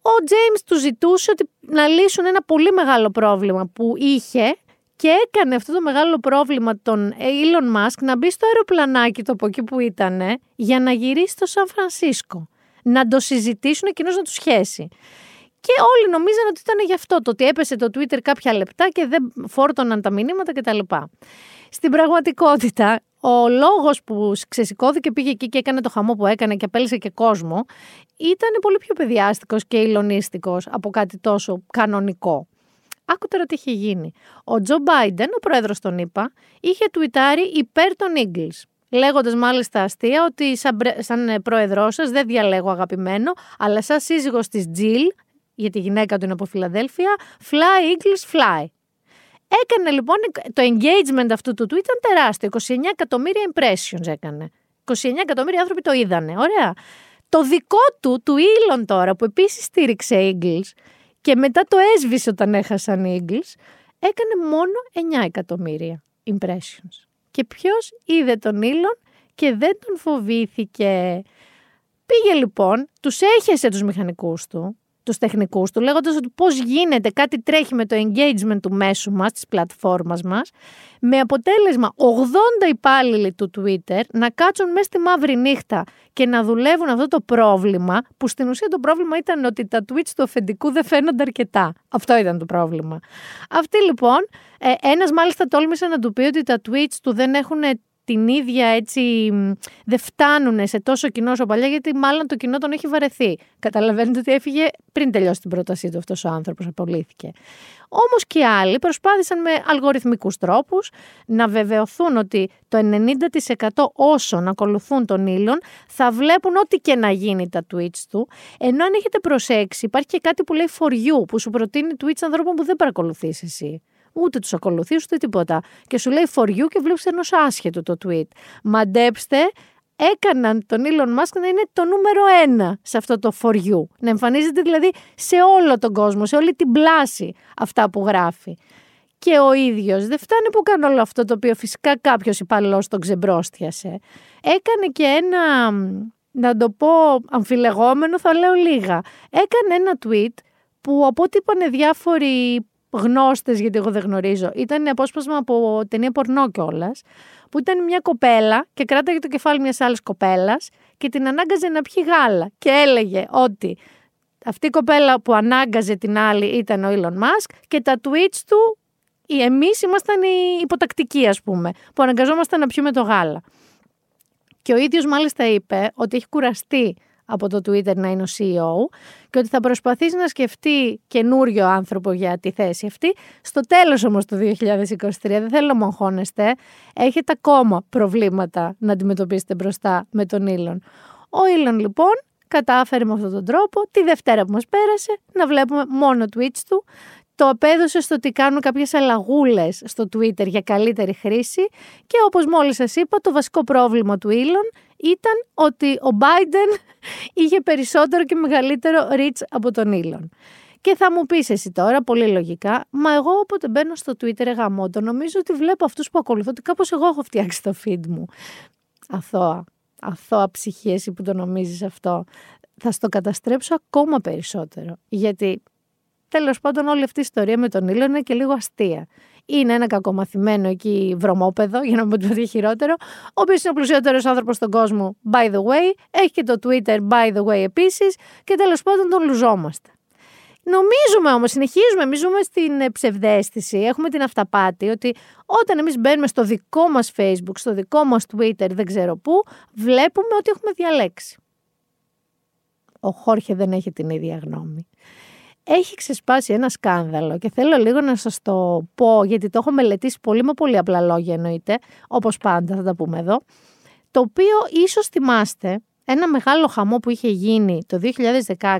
Ο James του ζητούσε ότι να λύσουν ένα πολύ μεγάλο πρόβλημα που είχε και έκανε αυτό το μεγάλο πρόβλημα τον Elon Musk να μπει στο αεροπλανάκι το από εκεί που ήταν για να γυρίσει στο Σαν Φρανσίσκο. Να το συζητήσουν εκείνος να τους σχέσει. Και όλοι νομίζαν ότι ήταν γι' αυτό, το ότι έπεσε το Twitter κάποια λεπτά και δεν φόρτωναν τα μηνύματα κτλ. Στην πραγματικότητα, ο λόγος που ξεσηκώθηκε, πήγε εκεί και έκανε το χαμό που έκανε και απέλησε και κόσμο, ήταν πολύ πιο παιδιάστικος και υλονίστικος από κάτι τόσο κανονικό. Άκου τώρα τι είχε γίνει. Ο Τζο Μπάιντεν, ο πρόεδρος των ΗΠΑ, είχε τουιτάρει υπέρ των Eagles. Λέγοντας μάλιστα αστεία ότι σαν, σαν πρόεδρός σας δεν διαλέγω αγαπημένο, αλλά σαν σύζυγος της Τζιλ, γιατί η γυναίκα του είναι από Φιλαδέλφια, fly Eagles fly. Έκανε λοιπόν το engagement αυτού του tweet ήταν τεράστιο. 29 εκατομμύρια impressions έκανε. 29 εκατομμύρια άνθρωποι το είδανε. Ωραία. Το δικό του, του Elon τώρα, που επίσης στήριξε Eagles και μετά το έσβησε όταν έχασαν οι Eagles, έκανε μόνο 9 εκατομμύρια impressions. Και ποιος είδε τον Elon και δεν τον φοβήθηκε. Πήγε λοιπόν, τους έχεσε τους μηχανικούς του, τους τεχνικούς του, λέγοντας ότι πώς γίνεται κάτι τρέχει με το engagement του μέσου μας, της πλατφόρμας μας, με αποτέλεσμα 80 υπάλληλοι του Twitter να κάτσουν μέσα στη μαύρη νύχτα και να δουλεύουν αυτό το πρόβλημα, που στην ουσία το πρόβλημα ήταν ότι τα tweets του αφεντικού δεν φαίνονται αρκετά. Αυτό ήταν το πρόβλημα. Αυτή λοιπόν, ε, ένας μάλιστα τόλμησε να του πει ότι τα tweets του δεν έχουν την ίδια έτσι, δεν φτάνουν σε τόσο κοινό όσο παλιά, γιατί μάλλον το κοινό τον έχει βαρεθεί. Καταλαβαίνετε ότι έφυγε πριν τελειώσει την πρότασή του αυτός ο άνθρωπος, απολύθηκε. Όμως και άλλοι προσπάθησαν με αλγοριθμικούς τρόπους να βεβαιωθούν ότι το 90% όσων ακολουθούν τον ήλον θα βλέπουν ό,τι και να γίνει τα tweets του. Ενώ αν έχετε προσέξει, υπάρχει και κάτι που λέει for you, που σου προτείνει tweets ανθρώπων που δεν παρακολουθείς εσύ ούτε τους ακολουθείς, ούτε τίποτα. Και σου λέει for you και βλέπεις ενός άσχετο το tweet. Μαντέψτε, έκαναν τον Elon Musk να είναι το νούμερο ένα σε αυτό το for you. Να εμφανίζεται δηλαδή σε όλο τον κόσμο, σε όλη την πλάση αυτά που γράφει. Και ο ίδιος δεν φτάνει που κάνει όλο αυτό το οποίο φυσικά κάποιος υπαλληλό τον ξεμπρόστιασε. Έκανε και ένα, να το πω αμφιλεγόμενο, θα λέω λίγα. Έκανε ένα tweet που από ό,τι είπανε διάφοροι γνώστες, γιατί εγώ δεν γνωρίζω. Ήταν απόσπασμα από ταινία πορνό κιόλας, που ήταν μια κοπέλα και κράταγε το κεφάλι μιας άλλης κοπέλας και την ανάγκαζε να πιει γάλα. Και έλεγε ότι αυτή η κοπέλα που ανάγκαζε την άλλη ήταν ο Elon Musk και τα tweets του, εμείς ήμασταν οι υποτακτικοί, ας πούμε, που αναγκαζόμασταν να πιούμε το γάλα. Και ο ίδιος μάλιστα είπε ότι έχει κουραστεί από το Twitter να είναι ο CEO και ότι θα προσπαθήσει να σκεφτεί καινούριο άνθρωπο για τη θέση αυτή. Στο τέλος όμως του 2023, δεν θέλω να αγχώνεστε, έχετε ακόμα προβλήματα να αντιμετωπίσετε μπροστά με τον Ήλον. Ο Ήλον λοιπόν κατάφερε με αυτόν τον τρόπο τη Δευτέρα που μας πέρασε να βλέπουμε μόνο tweets του το απέδωσε στο ότι κάνουν κάποιες αλλαγούλες στο Twitter για καλύτερη χρήση και όπως μόλις σας είπα το βασικό πρόβλημα του Elon ήταν ότι ο Biden είχε περισσότερο και μεγαλύτερο reach από τον Elon. Και θα μου πεις εσύ τώρα, πολύ λογικά, μα εγώ όποτε μπαίνω στο Twitter γαμώ το, νομίζω ότι βλέπω αυτούς που ακολουθώ, ότι κάπως εγώ έχω φτιάξει το feed μου. Αθώα, αθώα ψυχή εσύ που το νομίζεις αυτό. Θα στο καταστρέψω ακόμα περισσότερο. Γιατί Τέλος πάντων, όλη αυτή η ιστορία με τον Ήλιο είναι και λίγο αστεία. Είναι ένα κακομαθημένο εκεί βρωμόπεδο, για να μην πω τίποτα χειρότερο, ο οποίος είναι ο πλουσιότερος άνθρωπος στον κόσμο, by the way, έχει και το Twitter, by the way, επίσης, και τέλος πάντων τον λουζόμαστε. Νομίζουμε όμως, συνεχίζουμε, εμείς ζούμε στην ψευδέστηση, έχουμε την αυταπάτη ότι όταν εμείς μπαίνουμε στο δικό μας Facebook, στο δικό μας Twitter, δεν ξέρω πού, βλέπουμε ότι έχουμε διαλέξει. Ο Χόρχε δεν έχει την ίδια γνώμη έχει ξεσπάσει ένα σκάνδαλο και θέλω λίγο να σας το πω γιατί το έχω μελετήσει πολύ με πολύ απλά λόγια εννοείται, όπως πάντα θα τα πούμε εδώ, το οποίο ίσως θυμάστε ένα μεγάλο χαμό που είχε γίνει το 2016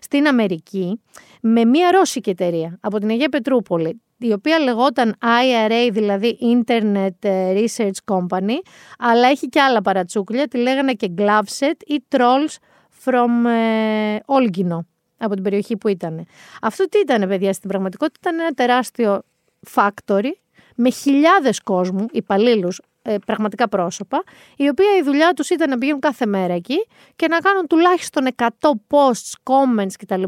στην Αμερική με μια ρώσικη εταιρεία από την Αγία Πετρούπολη η οποία λεγόταν IRA, δηλαδή Internet Research Company, αλλά έχει και άλλα παρατσούκλια, τη λέγανε και Gloveset ή Trolls from ε, Olgino από την περιοχή που ήταν. Αυτό τι ήταν, παιδιά, στην πραγματικότητα ήταν ένα τεράστιο factory με χιλιάδες κόσμου, υπαλλήλους, ε, πραγματικά πρόσωπα, η οποία η δουλειά τους ήταν να πηγαίνουν κάθε μέρα εκεί και να κάνουν τουλάχιστον 100 posts, comments κτλ.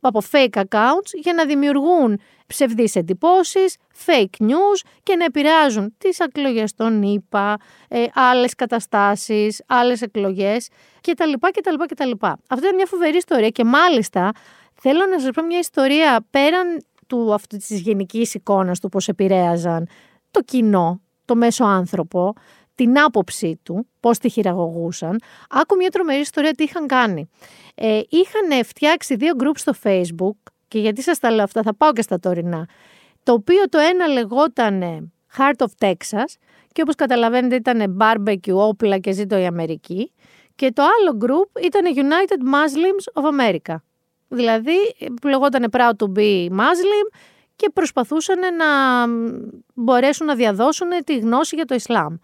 από fake accounts για να δημιουργούν ψευδείς εντυπώσεις, fake news και να επηρεάζουν τις εκλογές των ΗΠΑ, ε, άλλες καταστάσεις, άλλες εκλογές κτλ. κτλ, κτλ. Αυτό είναι μια φοβερή ιστορία και μάλιστα θέλω να σας πω μια ιστορία πέραν του αυτού της γενικής εικόνας του πώς επηρέαζαν το κοινό, το μέσο άνθρωπο, την άποψή του, πώς τη χειραγωγούσαν. Άκου μια τρομερή ιστορία τι είχαν κάνει. Ε, είχαν φτιάξει δύο groups στο facebook και γιατί σας τα λέω αυτά θα πάω και στα τωρινά. Το οποίο το ένα λεγόταν Heart of Texas και όπως καταλαβαίνετε ήταν barbecue, όπλα και ζήτω η Αμερική. Και το άλλο group ήταν United Muslims of America. Δηλαδή που λεγόταν Proud to be Muslim και προσπαθούσαν να μπορέσουν να διαδώσουν τη γνώση για το Ισλάμ.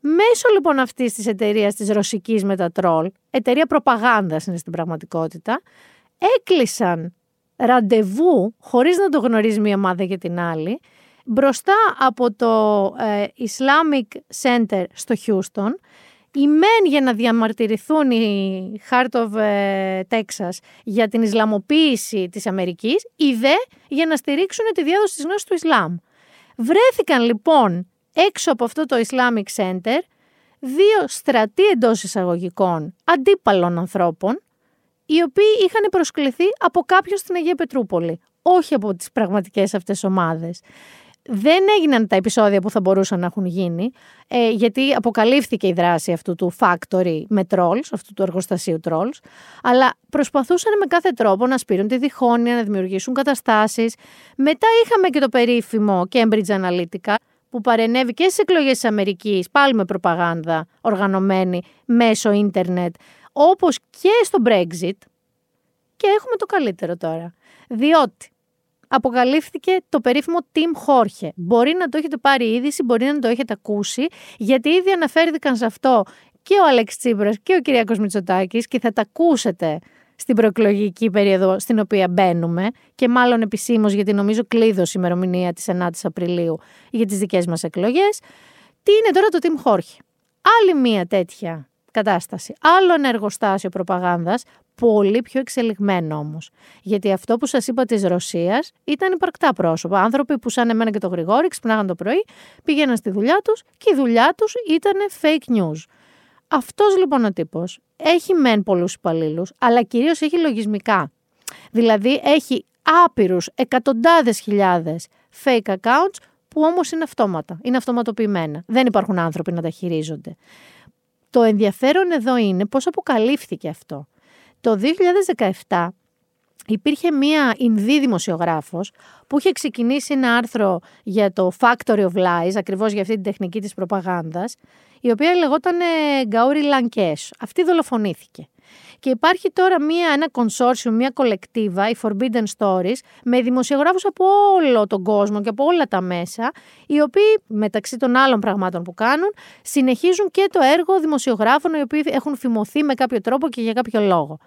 Μέσω λοιπόν αυτής της εταιρείας της ρωσικής Μετατρόλ, εταιρεία προπαγάνδας είναι στην πραγματικότητα, έκλεισαν ραντεβού, χωρίς να το γνωρίζει μία ομάδα για την άλλη, μπροστά από το ε, Islamic Center στο Houston, οι μεν για να διαμαρτυρηθούν οι Heart of ε, Texas για την Ισλαμοποίηση της Αμερικής, οι δε για να στηρίξουν τη διάδοση της γνώσης του Ισλάμ. Βρέθηκαν λοιπόν έξω από αυτό το Islamic Center δύο στρατοί εντός εισαγωγικών αντίπαλων ανθρώπων, οι οποίοι είχαν προσκληθεί από κάποιον στην Αγία Πετρούπολη, όχι από τις πραγματικές αυτές ομάδες. Δεν έγιναν τα επεισόδια που θα μπορούσαν να έχουν γίνει, ε, γιατί αποκαλύφθηκε η δράση αυτού του factory με trolls, αυτού του εργοστασίου trolls, αλλά προσπαθούσαν με κάθε τρόπο να σπείρουν τη διχόνοια, να δημιουργήσουν καταστάσεις. Μετά είχαμε και το περίφημο Cambridge Analytica, που παρενέβη και στις εκλογές της Αμερικής, πάλι με προπαγάνδα οργανωμένη μέσω ίντερνετ, όπως και στο Brexit. Και έχουμε το καλύτερο τώρα. Διότι αποκαλύφθηκε το περίφημο Team Jorge. Μπορεί να το έχετε πάρει είδηση, μπορεί να το έχετε ακούσει, γιατί ήδη αναφέρθηκαν σε αυτό και ο Αλέξ Τσίπρας και ο Κυριάκος Μητσοτάκης και θα τα ακούσετε στην προεκλογική περίοδο στην οποία μπαίνουμε και μάλλον επισήμως γιατί νομίζω κλείδωσε η ημερομηνία της 9 η Απριλίου για τις δικές μας εκλογές. Τι είναι τώρα το Team Jorge. Άλλη μία τέτοια κατάσταση. Άλλο ένα εργοστάσιο προπαγάνδας, πολύ πιο εξελιγμένο όμως. Γιατί αυτό που σας είπα της Ρωσίας ήταν υπαρκτά πρόσωπα. Άνθρωποι που σαν εμένα και το Γρηγόρη ξυπνάγαν το πρωί, πήγαιναν στη δουλειά τους και η δουλειά τους ήταν fake news. Αυτός λοιπόν ο τύπος έχει μεν πολλούς υπαλλήλους, αλλά κυρίως έχει λογισμικά. Δηλαδή έχει άπειρους εκατοντάδες χιλιάδες fake accounts που όμως είναι αυτόματα, είναι αυτοματοποιημένα. Δεν υπάρχουν άνθρωποι να τα χειρίζονται. Το ενδιαφέρον εδώ είναι πώς αποκαλύφθηκε αυτό. Το 2017 υπήρχε μία Ινδή δημοσιογράφος που είχε ξεκινήσει ένα άρθρο για το Factory of Lies, ακριβώς για αυτή την τεχνική της προπαγάνδας, η οποία λεγόταν Γκαούρι Λανκές. Αυτή δολοφονήθηκε. Και υπάρχει τώρα μία, ένα consortium, μία κολεκτίβα, η Forbidden Stories, με δημοσιογράφους από όλο τον κόσμο και από όλα τα μέσα, οι οποίοι μεταξύ των άλλων πραγμάτων που κάνουν, συνεχίζουν και το έργο δημοσιογράφων οι οποίοι έχουν φημωθεί με κάποιο τρόπο και για κάποιο λόγο.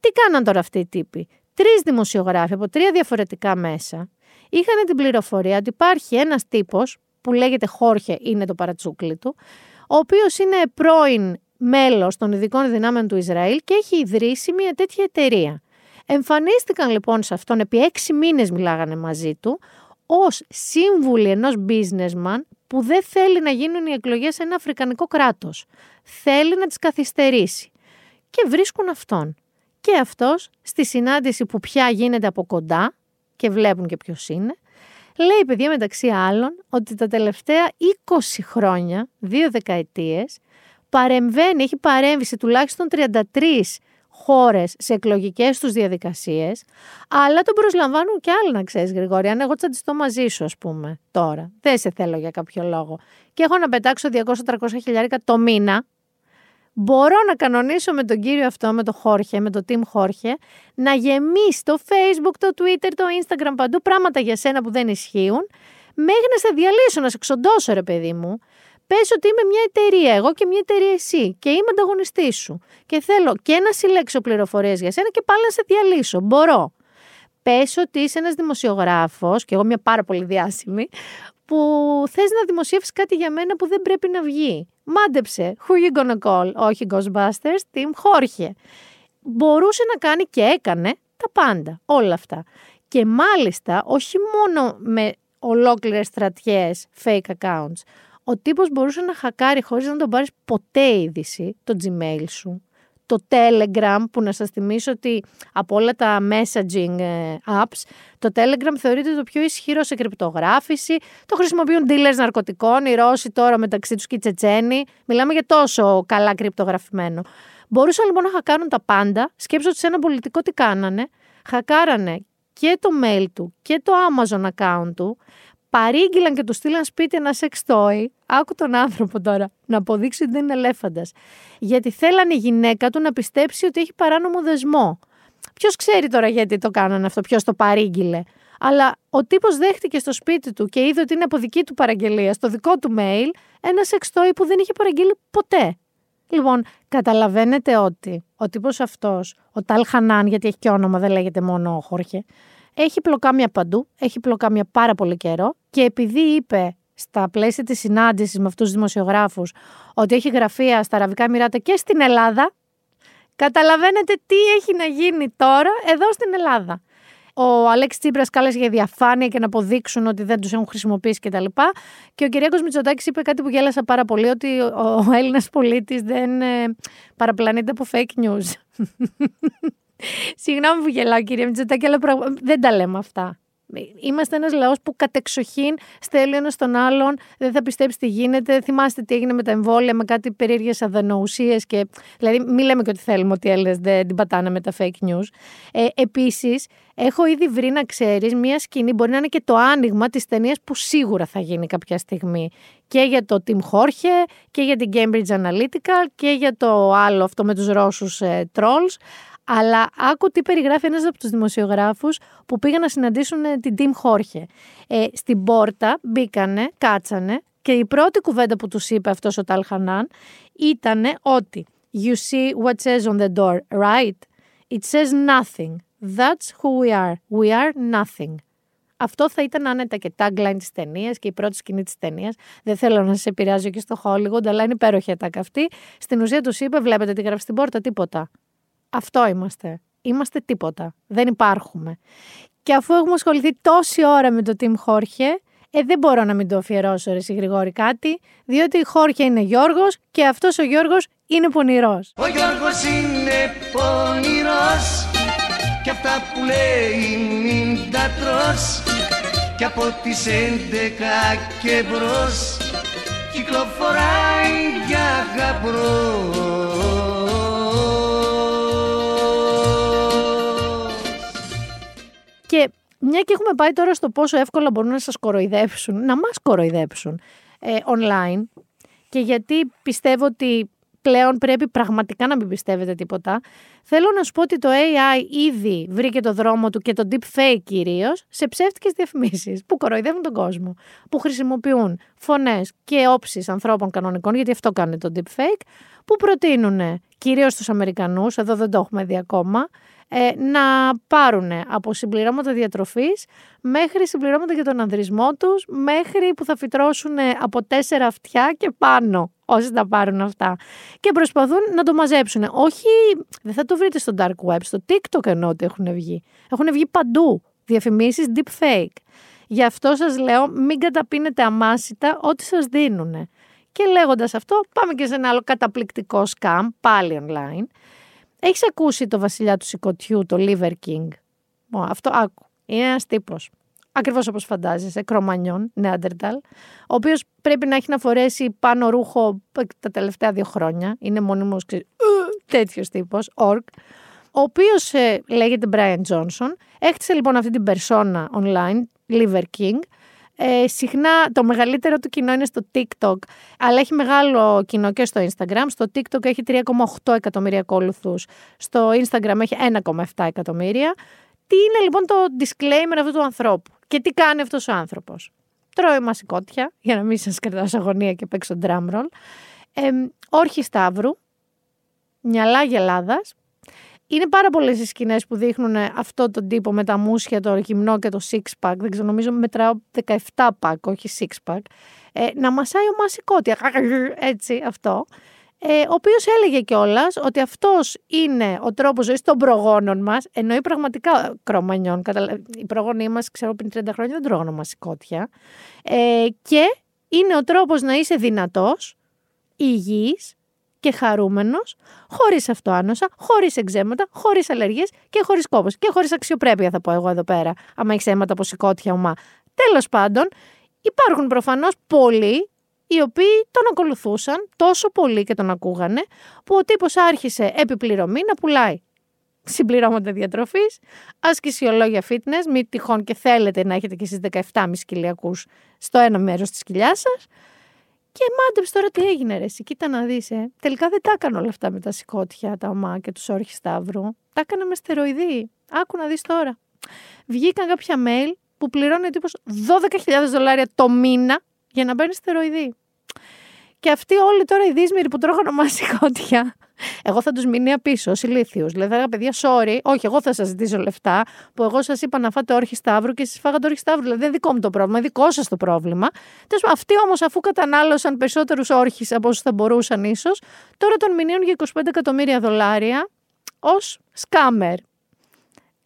Τι κάναν τώρα αυτοί οι τύποι; Τρεις δημοσιογράφοι από τρία διαφορετικά μέσα είχαν την πληροφορία ότι υπάρχει ένας τύπος που λέγεται Χόρχε, είναι το παρατσούκλι του, ο οποίος είναι πρώην μέλος των ειδικών δυνάμεων του Ισραήλ και έχει ιδρύσει μια τέτοια εταιρεία. Εμφανίστηκαν λοιπόν σε αυτόν, επί έξι μήνες μιλάγανε μαζί του, ως σύμβουλοι ενός businessman που δεν θέλει να γίνουν οι εκλογές σε ένα αφρικανικό κράτος. Θέλει να τις καθυστερήσει. Και βρίσκουν αυτόν. Και αυτός στη συνάντηση που πια γίνεται από κοντά και βλέπουν και ποιος είναι, λέει παιδιά μεταξύ άλλων ότι τα τελευταία 20 χρόνια, δύο δεκαετίες, παρεμβαίνει, έχει παρέμβει σε τουλάχιστον 33 χώρες σε εκλογικές τους διαδικασίες, αλλά τον προσλαμβάνουν και άλλοι να ξέρεις Γρηγόρη, αν εγώ τσαντιστώ μαζί σου ας πούμε τώρα, δεν σε θέλω για κάποιο λόγο. Και έχω να πετάξω 200-300 χιλιάρικα το μήνα, μπορώ να κανονίσω με τον κύριο αυτό, με το Χόρχε, με το team Χόρχε, να γεμίσει το Facebook, το Twitter, το Instagram παντού πράγματα για σένα που δεν ισχύουν, μέχρι να σε διαλύσω, να σε ξοντώσω ρε παιδί μου. Πες ότι είμαι μια εταιρεία, εγώ και μια εταιρεία εσύ και είμαι ανταγωνιστής σου. Και θέλω και να συλλέξω πληροφορίες για σένα και πάλι να σε διαλύσω. Μπορώ. Πες ότι είσαι ένας δημοσιογράφος, και εγώ μια πάρα πολύ διάσημη, που θες να δημοσιεύσεις κάτι για μένα που δεν πρέπει να βγει. Μάντεψε. Who you gonna call? Όχι Ghostbusters, Team Jorge. Μπορούσε να κάνει και έκανε τα πάντα. Όλα αυτά. Και μάλιστα όχι μόνο με ολόκληρες στρατιές fake accounts. Ο τύπος μπορούσε να χακάρει χωρίς να τον πάρεις ποτέ είδηση, το Gmail σου, το Telegram, που να σας θυμίσω ότι από όλα τα messaging ε, apps, το Telegram θεωρείται το πιο ισχυρό σε κρυπτογράφηση. Το χρησιμοποιούν dealers ναρκωτικών, οι Ρώσοι τώρα μεταξύ τους και οι Τσετσένοι. Μιλάμε για τόσο καλά κρυπτογραφημένο. Μπορούσαν λοιπόν να χακάρουν τα πάντα. Σκέψω ότι σε ένα πολιτικό τι κάνανε. Χακάρανε και το mail του και το Amazon account του παρήγγειλαν και του στείλαν σπίτι ένα σεξ toy. Άκου τον άνθρωπο τώρα να αποδείξει ότι δεν είναι ελέφαντας. Γιατί θέλανε η γυναίκα του να πιστέψει ότι έχει παράνομο δεσμό. Ποιος ξέρει τώρα γιατί το κάνανε αυτό, ποιος το παρήγγειλε. Αλλά ο τύπος δέχτηκε στο σπίτι του και είδε ότι είναι από δική του παραγγελία, στο δικό του mail, ένα σεξ toy που δεν είχε παραγγείλει ποτέ. Λοιπόν, καταλαβαίνετε ότι ο τύπος αυτός, ο Ταλ Χανάν, γιατί έχει και όνομα, δεν λέγεται μόνο ο Χόρχε, έχει πλοκάμια παντού, έχει πλοκάμια πάρα πολύ καιρό και επειδή είπε στα πλαίσια της συνάντησης με αυτούς τους δημοσιογράφους ότι έχει γραφεία στα Αραβικά Εμμυράτα και στην Ελλάδα, καταλαβαίνετε τι έχει να γίνει τώρα εδώ στην Ελλάδα. Ο Αλέξης Τσίπρας κάλεσε για διαφάνεια και να αποδείξουν ότι δεν τους έχουν χρησιμοποιήσει κτλ. Και, και ο Κυριάκος Μητσοτάκης είπε κάτι που γέλασα πάρα πολύ, ότι ο Έλληνας πολίτης δεν ε, παραπλανείται από fake news. Συγγνώμη που γελάω, κύριε Μητσοτάκη, αλλά δεν τα λέμε αυτά. Είμαστε ένας λαός που κατεξοχήν στέλνει ένας στον άλλον, δεν θα πιστέψει τι γίνεται. Θυμάστε τι έγινε με τα εμβόλια, με κάτι περίεργες αδενοουσίες. Και... Δηλαδή, μην λέμε και ότι θέλουμε ότι οι Έλληνες δεν την πατάνε με τα fake news. Ε, Επίσης, έχω ήδη βρει να ξέρεις μία σκηνή, μπορεί να είναι και το άνοιγμα της ταινίας που σίγουρα θα γίνει κάποια στιγμή. Και για το Tim Jorge και για την Cambridge Analytica και για το άλλο αυτό με τους Ρώσους ε, trolls. Αλλά άκου τι περιγράφει ένας από τους δημοσιογράφους που πήγαν να συναντήσουν ε, την Τιμ Χόρχε. Ε, στην πόρτα μπήκανε, κάτσανε και η πρώτη κουβέντα που τους είπε αυτός ο Ταλχανάν ήταν ότι You see what says on the door, right? It says nothing. That's who we are. We are nothing. Αυτό θα ήταν άνετα και tagline της ταινίας και η πρώτη σκηνή της ταινίας. Δεν θέλω να σα επηρεάζω και στο Hollywood, αλλά είναι υπέροχη τα αυτή. Στην ουσία τους είπε: Βλέπετε τι γράφει στην πόρτα, τίποτα. Αυτό είμαστε. Είμαστε τίποτα. Δεν υπάρχουμε. Και αφού έχουμε ασχοληθεί τόση ώρα με το Team Χόρχε, ε, δεν μπορώ να μην το αφιερώσω ρε Γρηγόρη κάτι, διότι η Χόρχε είναι Γιώργος και αυτός ο Γιώργος είναι πονηρός. Ο Γιώργος είναι πονηρός και αυτά που λέει μην τα τρως και από τις 11 και μπρος κυκλοφοράει για γαμπρός. Και μια και έχουμε πάει τώρα στο πόσο εύκολα μπορούν να σας κοροϊδέψουν, να μας κοροϊδέψουν ε, online και γιατί πιστεύω ότι πλέον πρέπει πραγματικά να μην πιστεύετε τίποτα. Θέλω να σου πω ότι το AI ήδη βρήκε το δρόμο του και το deepfake κυρίως σε ψεύτικες διαφημίσεις που κοροϊδεύουν τον κόσμο, που χρησιμοποιούν φωνές και όψεις ανθρώπων κανονικών, γιατί αυτό κάνει το deepfake, που προτείνουν κυρίως στους Αμερικανούς, εδώ δεν το έχουμε δει ακόμα, ε, να πάρουν από συμπληρώματα διατροφής μέχρι συμπληρώματα για τον ανδρισμό τους, μέχρι που θα φυτρώσουν από τέσσερα αυτιά και πάνω όσοι τα πάρουν αυτά. Και προσπαθούν να το μαζέψουν. Όχι, δεν θα το βρείτε στο dark web, στο TikTok ενώ ότι έχουν βγει. Έχουν βγει παντού διαφημίσεις deepfake. Γι' αυτό σας λέω μην καταπίνετε αμάσιτα ό,τι σας δίνουν. Και λέγοντας αυτό πάμε και σε ένα άλλο καταπληκτικό scam, πάλι online, έχεις ακούσει το βασιλιά του Σικωτιού, το Liver King; αυτό άκου. Είναι ένας τύπος. Ακριβώς όπως φαντάζεσαι, κρομανιόν, Νέαντερταλ, ο οποίος πρέπει να έχει να φορέσει πάνω ρούχο τα τελευταία δύο χρόνια. Είναι μόνιμος τέτοιος τύπος, ορκ. Ο οποίος ε, λέγεται Brian Johnson. Έχτισε λοιπόν αυτή την persona online, Liver King, ε, συχνά το μεγαλύτερο του κοινό είναι στο TikTok, αλλά έχει μεγάλο κοινό και στο Instagram. Στο TikTok έχει 3,8 εκατομμύρια ακόλουθους. Στο Instagram έχει 1,7 εκατομμύρια. Τι είναι λοιπόν το disclaimer αυτού του ανθρώπου και τι κάνει αυτός ο άνθρωπος; Τρώει μασικότια, για να μην σας κρατάω σε αγωνία και παίξω drum roll. Ε, όρχη Σταύρου, μυαλά γελάδας, είναι πάρα πολλές οι σκηνές που δείχνουν αυτό τον τύπο με τα μουσια, το γυμνό και το six pack. Δεν ξέρω, νομίζω μετράω 17 pack, όχι six pack. Ε, να μασάει ο μασικότη. Έτσι, αυτό. ε, ο οποίος έλεγε κιόλας ότι αυτός είναι ο τρόπος ζωής των προγόνων μας, εννοεί πραγματικά κρομανιών. Καταλα... Οι προγόνοι μας, ξέρω πριν 30 χρόνια, δεν τρώγανε μασικότια. Ε, και είναι ο τρόπος να είσαι δυνατός, υγιής και χαρούμενος, χωρίς αυτοάνοσα, χωρίς εξέματα, χωρίς αλλεργίες και χωρίς κόπο. Και χωρίς αξιοπρέπεια, θα πω εγώ εδώ πέρα, άμα έχεις αίματα από σηκώτια ομά. Τέλος πάντων, υπάρχουν προφανώς πολλοί οι οποίοι τον ακολουθούσαν τόσο πολύ και τον ακούγανε, που ο τύπος άρχισε επιπληρωμή να πουλάει συμπληρώματα διατροφής, ασκησιολόγια fitness, μη τυχόν και θέλετε να έχετε και εσείς 17,5 κοιλιακού στο ένα μέρος της κοιλιάς σας. Και μάντεψε τώρα τι έγινε, ρε. Εσύ, κοίτα να δεις. Ε. Τελικά δεν τα έκανε όλα αυτά με τα σηκώτια, τα ομά και τους όρχες σταύρου. Τα έκανε με στεροειδή. Άκου να δεις τώρα. Βγήκαν κάποια mail που πληρώνει ο τύπο 12.000 δολάρια το μήνα για να παίρνει στεροειδή. Και αυτοί όλοι τώρα οι δύσμηροι που τρώγανε μασικότια, εγώ θα τους μείνει πίσω ω ηλίθιους. Δηλαδή, θα παιδιά, sorry, όχι, εγώ θα σας ζητήσω λεφτά, που εγώ σας είπα να φάτε όρχη σταύρου και εσείς φάγατε όρχη σταύρου. Δηλαδή, δεν είναι δικό μου το πρόβλημα, είναι δικό σας το πρόβλημα. Τέλος αυτοί όμως, αφού κατανάλωσαν περισσότερους όρχε από όσους θα μπορούσαν ίσως, τώρα τον μηνύουν για 25 εκατομμύρια δολάρια ως σκάμερ.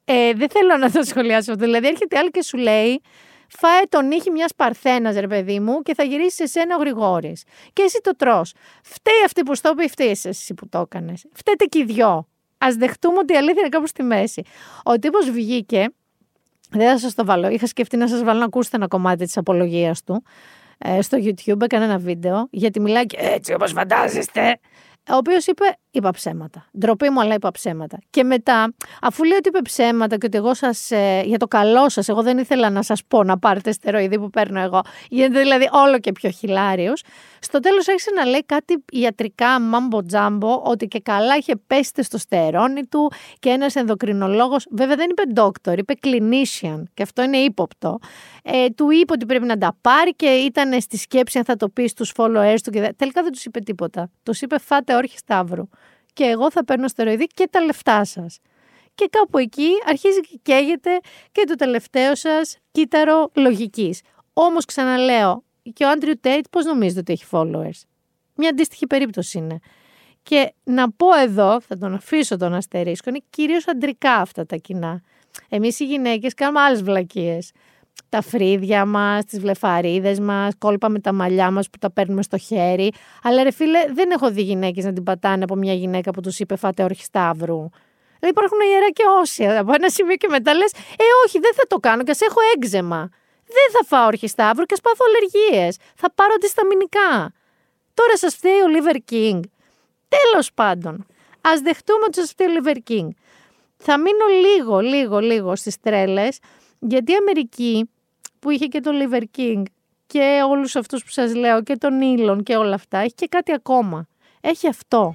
Ε, δεν θέλω να το σχολιάσω αυτό. Δηλαδή, έρχεται άλλη και σου λέει, φάε τον ήχη μιας παρθένας, ρε παιδί μου, και θα γυρίσει σε σένα ο Γρηγόρης. Και εσύ το τρώ. Φταίει αυτή που στο πει, φταίει εσύ που το έκανες. Φταίτε και οι δυο. Α δεχτούμε ότι η αλήθεια είναι κάπου στη μέση. Ο τύπος βγήκε. Δεν θα σας το βάλω. Είχα σκεφτεί να σας βάλω να ακούσετε ένα κομμάτι της απολογίας του ε, στο YouTube. Έκανε ένα βίντεο γιατί μιλάει και έτσι όπως φαντάζεστε ο οποίος είπε: Είπα ψέματα. Ντροπή μου, αλλά είπα ψέματα. Και μετά, αφού λέει ότι είπε ψέματα και ότι εγώ σας. Ε, για το καλό σας, εγώ δεν ήθελα να σας πω να πάρετε στεροειδή που παίρνω εγώ. Γίνεται δηλαδή όλο και πιο χιλάριος. Στο τέλος άρχισε να λέει κάτι ιατρικά, μάμπο τζάμπο, ότι και καλά είχε πέσει στο στερόνι του και ένας ενδοκρινολόγος. Βέβαια δεν είπε doctor, είπε clinician. Και αυτό είναι ύποπτο. Ε, του είπε ότι πρέπει να τα πάρει και ήταν στη σκέψη αν θα το πει στους followers του. Και τελικά δεν τους είπε τίποτα. Τους είπε φάτε όρχη σταύρου. Και εγώ θα παίρνω στεροειδή και τα λεφτά σας. Και κάπου εκεί αρχίζει και καίγεται και το τελευταίο σας κύτταρο λογικής. Όμως ξαναλέω, και ο Άντριου Τέιτ πώς νομίζετε ότι έχει followers; Μια αντίστοιχη περίπτωση είναι. Και να πω εδώ, θα τον αφήσω τον αστερίσκο, είναι κυρίως αντρικά αυτά τα κοινά. Εμείς οι γυναίκες κάνουμε άλλες βλακίες τα φρύδια μας, τις βλεφαρίδες μας, κόλπα με τα μαλλιά μας που τα παίρνουμε στο χέρι. Αλλά ρε φίλε, δεν έχω δει γυναίκες να την πατάνε από μια γυναίκα που τους είπε φάτε όρχη σταύρου. Δηλαδή υπάρχουν ιερά και όσια. Από ένα σημείο και μετά λες, Ε, όχι, δεν θα το κάνω και ας έχω έγζεμα. Δεν θα φάω όρχη σταύρου και ας πάθω αλλεργίες. Θα πάρω αντισταμινικά. Τώρα σας φταίει ο Λίβερ Κίνγκ. Τέλος πάντων, ας δεχτούμε ότι σας φταίει ο Λίβερ Κίνγκ. Θα μείνω λίγο, λίγο, λίγο στις τρέλες, γιατί η Αμερική που είχε και τον Liver King και όλους αυτούς που σας λέω και τον Ήλον και όλα αυτά, έχει και κάτι ακόμα. Έχει αυτό.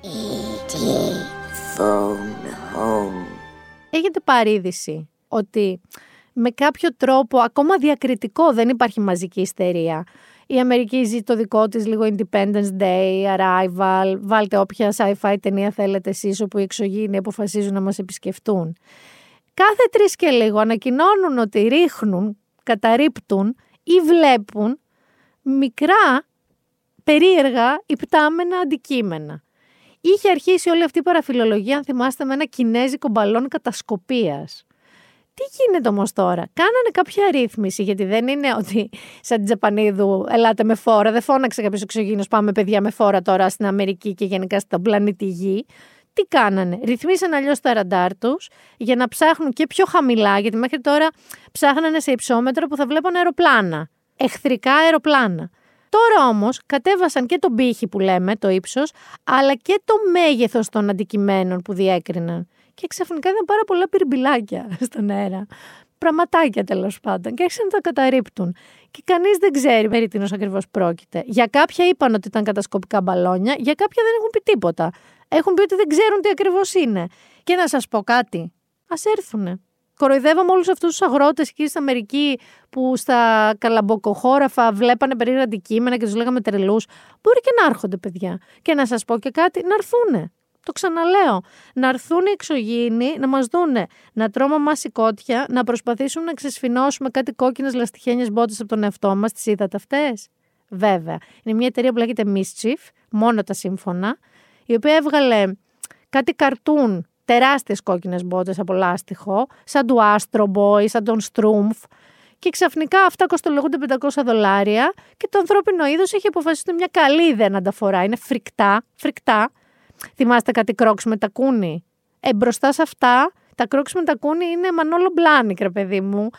Έχετε παρήδηση ότι με κάποιο τρόπο, ακόμα διακριτικό, δεν υπάρχει μαζική ιστερία. Η Αμερική ζει το δικό της λίγο Independence Day, Arrival, βάλτε όποια sci-fi ταινία θέλετε εσείς όπου οι εξωγήινοι αποφασίζουν να μας επισκεφτούν. Κάθε τρεις και λίγο ανακοινώνουν ότι ρίχνουν καταρρύπτουν ή βλέπουν μικρά περίεργα υπτάμενα αντικείμενα. Είχε αρχίσει όλη αυτή η παραφιλολογία, αν θυμάστε, με ένα κινέζικο μπαλόν κατασκοπίας. Τι γίνεται όμως τώρα, κάνανε κάποια ρύθμιση, γιατί δεν είναι ότι σαν την Τζαπανίδου, ελάτε με φόρα, δεν φώναξε κάποιος εξωγήινο, πάμε παιδιά με φόρα τώρα στην Αμερική και γενικά στον πλανήτη Γη τι κάνανε; Ρυθμίσαν αλλιώς τα ραντάρ τους για να ψάχνουν και πιο χαμηλά, γιατί μέχρι τώρα ψάχνανε σε υψόμετρο που θα βλέπουν αεροπλάνα. Εχθρικά αεροπλάνα. Τώρα όμως κατέβασαν και τον πύχη που λέμε, το ύψος, αλλά και το μέγεθος των αντικειμένων που διέκριναν. Και ξαφνικά είδαν πάρα πολλά πυρμπιλάκια στον αέρα. Πραγματάκια τέλος πάντων. Και άρχισαν να τα καταρρύπτουν. Και κανείς δεν ξέρει περί τίνος ακριβώς πρόκειται. Για κάποια είπαν ότι ήταν κατασκοπικά μπαλόνια, για κάποια δεν έχουν πει τίποτα έχουν πει ότι δεν ξέρουν τι ακριβώς είναι. Και να σας πω κάτι. Α έρθουνε. Κοροϊδεύαμε όλους αυτούς τους αγρότες εκεί στην Αμερική που στα καλαμποκοχώραφα βλέπανε περίεργα αντικείμενα και τους λέγαμε τρελούς. Μπορεί και να έρχονται, παιδιά. Και να σας πω και κάτι, να έρθουνε. Το ξαναλέω. Να έρθουν οι εξωγήινοι να μας δούνε να τρώμε μας σηκώτια, να προσπαθήσουν να ξεσφινώσουμε κάτι κόκκινες λαστιχένιες μπότες από τον εαυτό μας. Τις είδατε αυτές; Βέβαια. Είναι μια εταιρεία που λέγεται Mischief, μόνο τα σύμφωνα η οποία έβγαλε κάτι καρτούν, τεράστιες κόκκινες μπότες από λάστιχο, σαν του Astro Boy, σαν τον Στρούμφ, και ξαφνικά αυτά κοστολογούνται 500 δολάρια και το ανθρώπινο είδος έχει αποφασίσει ότι είναι μια καλή ιδέα να τα φορά. Είναι φρικτά, φρικτά. Θυμάστε κάτι Crocs με τακούνι. Ε, μπροστά σε αυτά, τα Crocs με τακούνι είναι Manolo Blahnik, ρε παιδί μου.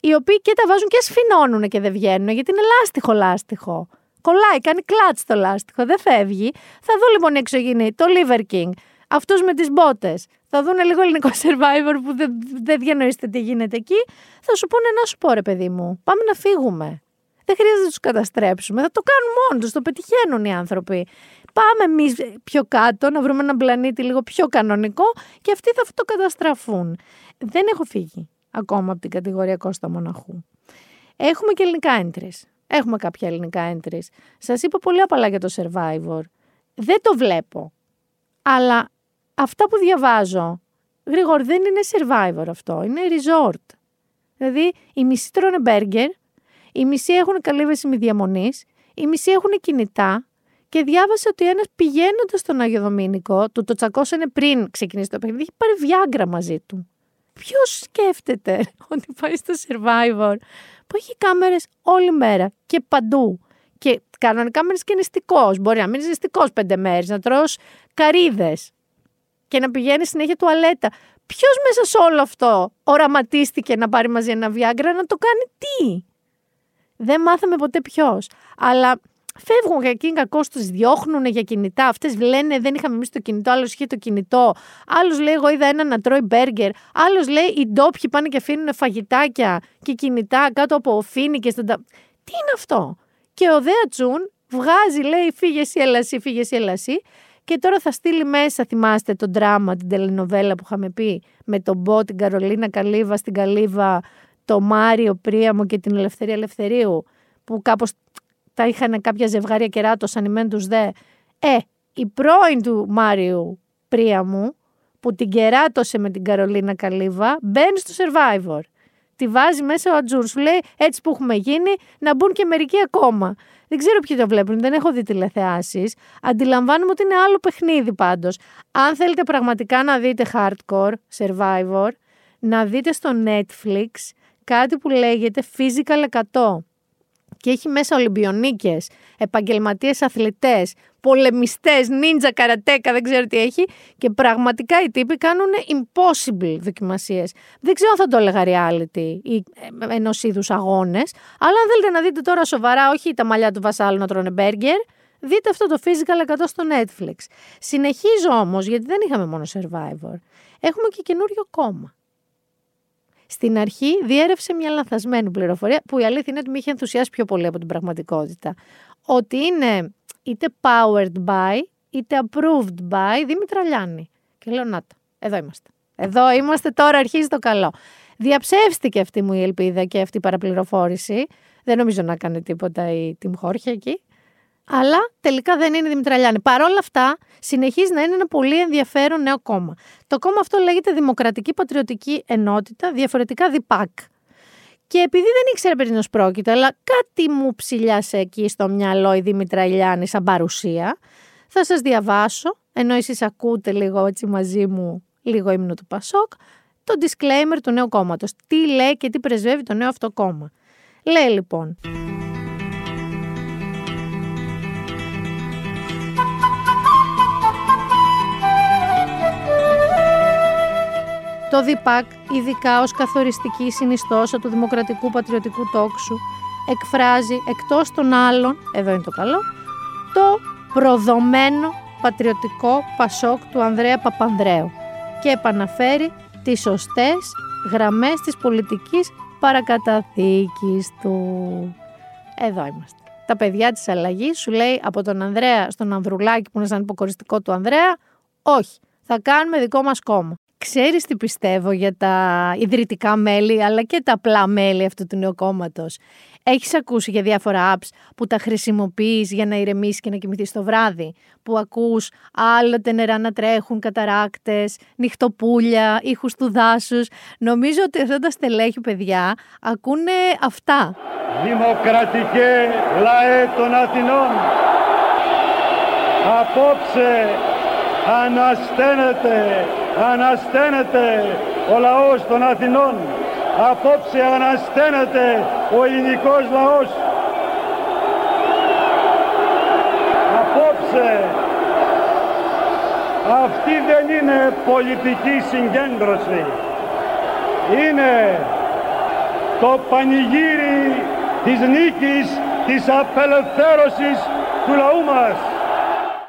Οι οποίοι και τα βάζουν και σφινώνουν και δεν βγαίνουν, γιατί είναι λάστιχο λάστιχο. Κολλάει, κάνει κλατς το λάστιχο, δεν φεύγει. Θα δω λοιπόν έξω γίνει το Liver King, αυτούς με τις μπότες. Θα δουν λίγο ελληνικό survivor που δεν, δεν διανοείστε τι γίνεται εκεί. Θα σου πούνε να σου πω, ρε παιδί μου, πάμε να φύγουμε. Δεν χρειάζεται να τους καταστρέψουμε. Θα το κάνουν μόνοι τους. Το πετυχαίνουν οι άνθρωποι. Πάμε εμείς πιο κάτω να βρούμε έναν πλανήτη λίγο πιο κανονικό και αυτοί θα το καταστραφούν. Δεν έχω φύγει ακόμα από την κατηγορία Κώστα Μοναχού. Έχουμε και ελληνικά entries. Έχουμε κάποια ελληνικά entries. Σας είπα πολύ απαλά για το survivor. Δεν το βλέπω. Αλλά αυτά που διαβάζω, γρήγορα δεν είναι survivor αυτό, είναι resort. Δηλαδή, οι μισοί τρώνε μπέργκερ, οι μισοί έχουν καλύβεση μη διαμονή, οι μισοί έχουν κινητά και διάβασε ότι ένας πηγαίνοντας στον Άγιο Δομήνικο, του το τσακώσανε πριν ξεκινήσει το παιχνίδι, έχει πάρει βιάγκρα μαζί του. Ποιος σκέφτεται ότι πάει στο survivor που έχει κάμερες όλη μέρα και παντού. Και κανονικά μένει και νηστικός. Μπορεί να μείνεις νηστικός πέντε μέρες, να τρως καρίδε και να πηγαίνει συνέχεια τουαλέτα. Ποιος μέσα σε όλο αυτό οραματίστηκε να πάρει μαζί ένα Viagra να το κάνει τι; Δεν μάθαμε ποτέ ποιος. Αλλά φεύγουν για εκείνη κακώς τους διώχνουν για κινητά. Αυτές λένε δεν είχαμε εμείς το κινητό, άλλος είχε το κινητό. Άλλος λέει: Εγώ είδα ένα να τρώει μπέργκερ. Άλλος λέει: Οι ντόπιοι πάνε και αφήνουν φαγητάκια και κινητά κάτω από φίνικε. Τι είναι αυτό; Και ο Δέα Τσούν βγάζει, λέει: Φύγε εσύ, έλα εσύ, φύγε εσύ, έλα εσύ. Και τώρα θα στείλει μέσα, θυμάστε, το δράμα, την τελενοβέλα που είχαμε πει, με τον Μπό, την Καρολίνα Καλύβα, στην Καλύβα, το Μάριο Πρίαμο και την Ελευθερία Ελευθερίου, που κάπως τα είχαν κάποια ζευγάρια κεράτο ημέν τους δε. Ε, η πρώην του Μάριου Πρίαμου, που την κεράτωσε με την Καρολίνα Καλύβα, μπαίνει στο Survivor. Τη βάζει μέσα ο Ατζούρ. Σου λέει έτσι που έχουμε γίνει, να μπουν και μερικοί ακόμα. Δεν ξέρω ποιοι το βλέπουν, δεν έχω δει τηλεθεάσεις. Αντιλαμβάνομαι ότι είναι άλλο παιχνίδι πάντως. Αν θέλετε πραγματικά να δείτε hardcore survivor, να δείτε στο Netflix κάτι που λέγεται Physical 100 και έχει μέσα Ολυμπιονίκες, επαγγελματίες αθλητές, πολεμιστές, νίντζα, καρατέκα, δεν ξέρω τι έχει και πραγματικά οι τύποι κάνουν impossible δοκιμασίες. Δεν ξέρω αν θα το έλεγα reality ή ε, ενός είδους αγώνες, αλλά αν θέλετε να δείτε τώρα σοβαρά, όχι τα μαλλιά του βασάλου να τρώνε μπέργκερ, δείτε αυτό το physical 100 στο Netflix. Συνεχίζω όμως, γιατί δεν είχαμε μόνο Survivor, έχουμε και καινούριο κόμμα. Στην αρχή διέρευσε μια λανθασμένη πληροφορία που η αλήθεια είναι ότι με είχε ενθουσιάσει πιο πολύ από την πραγματικότητα. Ότι είναι είτε powered by είτε approved by Δήμητρα Λιάννη. Και λέω να εδώ είμαστε. Εδώ είμαστε τώρα, αρχίζει το καλό. Διαψεύστηκε αυτή μου η ελπίδα και αυτή η παραπληροφόρηση. Δεν νομίζω να κάνει τίποτα η Τιμ Χόρχια εκεί. Αλλά τελικά δεν είναι Δημητραλιάνη. Παρ' όλα αυτά, συνεχίζει να είναι ένα πολύ ενδιαφέρον νέο κόμμα. Το κόμμα αυτό λέγεται Δημοκρατική Πατριωτική Ενότητα, διαφορετικά ΔΙΠΑΚ. Και επειδή δεν ήξερε περί πρόκειται, αλλά κάτι μου ψηλιάσε εκεί στο μυαλό η Δήμητρα Ηλιάνη σαν παρουσία, θα σας διαβάσω, ενώ εσείς ακούτε λίγο έτσι μαζί μου λίγο ύμνο του Πασόκ, το disclaimer του νέου κόμματος. Τι λέει και τι πρεσβεύει το νέο αυτό κόμμα. Λέει λοιπόν... Το ΔΙΠΑΚ, ειδικά ως καθοριστική συνιστόσα του δημοκρατικού πατριωτικού τόξου, εκφράζει εκτός των άλλων, εδώ είναι το καλό, το προδομένο πατριωτικό πασόκ του Ανδρέα Παπανδρέου και επαναφέρει τις σωστές γραμμές της πολιτικής παρακαταθήκης του. Εδώ είμαστε. Τα παιδιά της αλλαγής σου λέει από τον Ανδρέα στον Ανδρουλάκη που είναι σαν υποκοριστικό του Ανδρέα, όχι, θα κάνουμε δικό μας κόμμα. Ξέρεις τι πιστεύω για τα ιδρυτικά μέλη αλλά και τα απλά μέλη αυτού του νέου κόμματος. Έχεις ακούσει για διάφορα apps που τα χρησιμοποιείς για να ηρεμήσεις και να κοιμηθείς το βράδυ; Που ακούς άλλοτε νερά να τρέχουν, καταράκτες, νυχτοπούλια, ήχους του δάσους. Νομίζω ότι αυτά τα στελέχη παιδιά ακούνε αυτά. Δημοκρατικέ λαέ των Αθηνών, απόψε Ανασταίνεται, ανασταίνεται ο λαός των Αθηνών. Απόψε ανασταίνεται ο ελληνικός λαός. Απόψε αυτή δεν είναι πολιτική συγκέντρωση. Είναι το πανηγύρι της νίκης, της απελευθέρωσης του λαού μας.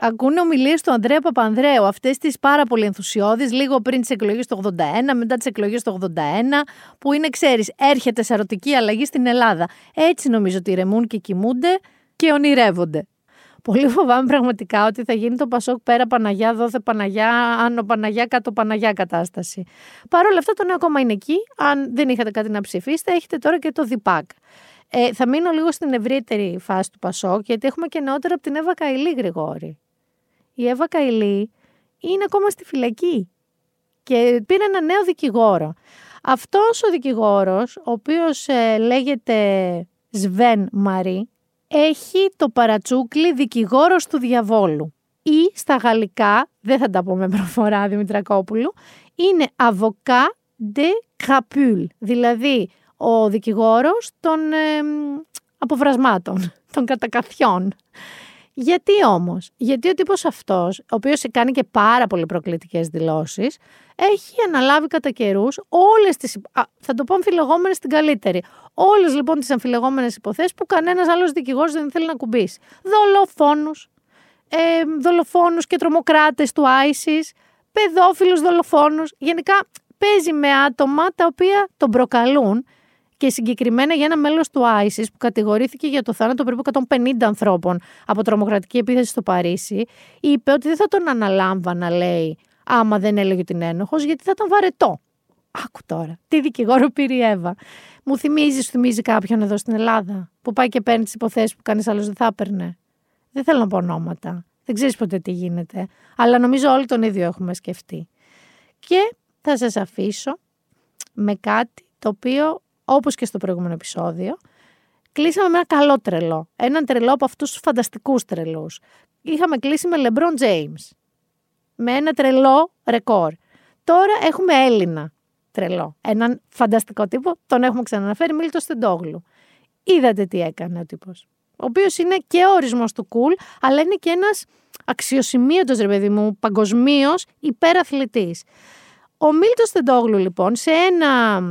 Ακούνε ομιλίες του Ανδρέα Παπανδρέου, αυτές τις πάρα πολύ ενθουσιώδεις, λίγο πριν τις εκλογές του 81, μετά τις εκλογές του 81, που είναι, ξέρεις, έρχεται σαρωτική αλλαγή στην Ελλάδα. Έτσι νομίζω ότι ρεμούν και κοιμούνται και ονειρεύονται. Πολύ φοβάμαι πραγματικά ότι θα γίνει το Πασόκ πέρα Παναγιά, δόθε Παναγιά, άνω Παναγιά, κάτω Παναγιά κατάσταση. Παρ' όλα αυτά το νέο κόμμα είναι εκεί. Αν δεν είχατε κάτι να ψηφίσετε, έχετε τώρα και το ΔΙΠΑΚ. Ε, θα μείνω λίγο στην ευρύτερη φάση του Πασόκ, γιατί έχουμε και νεότερο από την Εύα Καηλή, Γρηγόρη. Η Εύα Καηλή είναι ακόμα στη φυλακή και πήρε ένα νέο δικηγόρο. Αυτός ο δικηγόρος, ο οποίος ε, λέγεται Σβέν Μαρή, έχει το παρατσούκλι δικηγόρος του διαβόλου. Ή στα γαλλικά, δεν θα τα πω με προφορά Δημητρακόπουλου, είναι avocat de crapule, δηλαδή ο δικηγόρος των ε, αποβρασμάτων, των κατακαθιών. Γιατί όμως, γιατί ο τύπος αυτός, ο οποίος κάνει και πάρα πολύ προκλητικές δηλώσεις, έχει αναλάβει κατά καιρούς όλες τις, θα το πω αμφιλεγόμενες στην καλύτερη, όλες λοιπόν τις αμφιλεγόμενες υποθέσεις που κανένας άλλος δικηγόρος δεν θέλει να κουμπίσει. Δολοφόνους, ε, δολοφόνους και τρομοκράτες του ISIS, παιδόφιλους δολοφόνους, γενικά παίζει με άτομα τα οποία τον προκαλούν και συγκεκριμένα για ένα μέλος του ISIS που κατηγορήθηκε για το θάνατο περίπου 150 ανθρώπων από τρομοκρατική επίθεση στο Παρίσι, είπε ότι δεν θα τον αναλάμβανα, λέει, άμα δεν έλεγε ότι είναι ένοχος, γιατί θα ήταν βαρετό. Άκου τώρα. Τι δικηγόρο πήρε η Εύα. Μου θυμίζεις, σου θυμίζει κάποιον εδώ στην Ελλάδα που πάει και παίρνει τις υποθέσεις που κανείς άλλος δεν θα έπαιρνε; Δεν θέλω να πω ονόματα. Δεν ξέρεις ποτέ τι γίνεται. Αλλά νομίζω όλοι τον ίδιο έχουμε σκεφτεί. Και θα σας αφήσω με κάτι το οποίο όπως και στο προηγούμενο επεισόδιο, κλείσαμε με ένα καλό τρελό. Έναν τρελό από αυτούς τους φανταστικούς τρελούς. Είχαμε κλείσει με LeBron James. Με ένα τρελό ρεκόρ. Τώρα έχουμε Έλληνα τρελό. Έναν φανταστικό τύπο, τον έχουμε ξαναναφέρει, Μίλτο Στεντόγλου. Είδατε τι έκανε ο τύπος. Ο οποίος είναι και ο ορισμός του cool, αλλά είναι και ένας αξιοσημείωτος ρε παιδί μου, παγκοσμίως υπεραθλητής. Ο Μίλτο Στεντόγλου, λοιπόν, σε ένα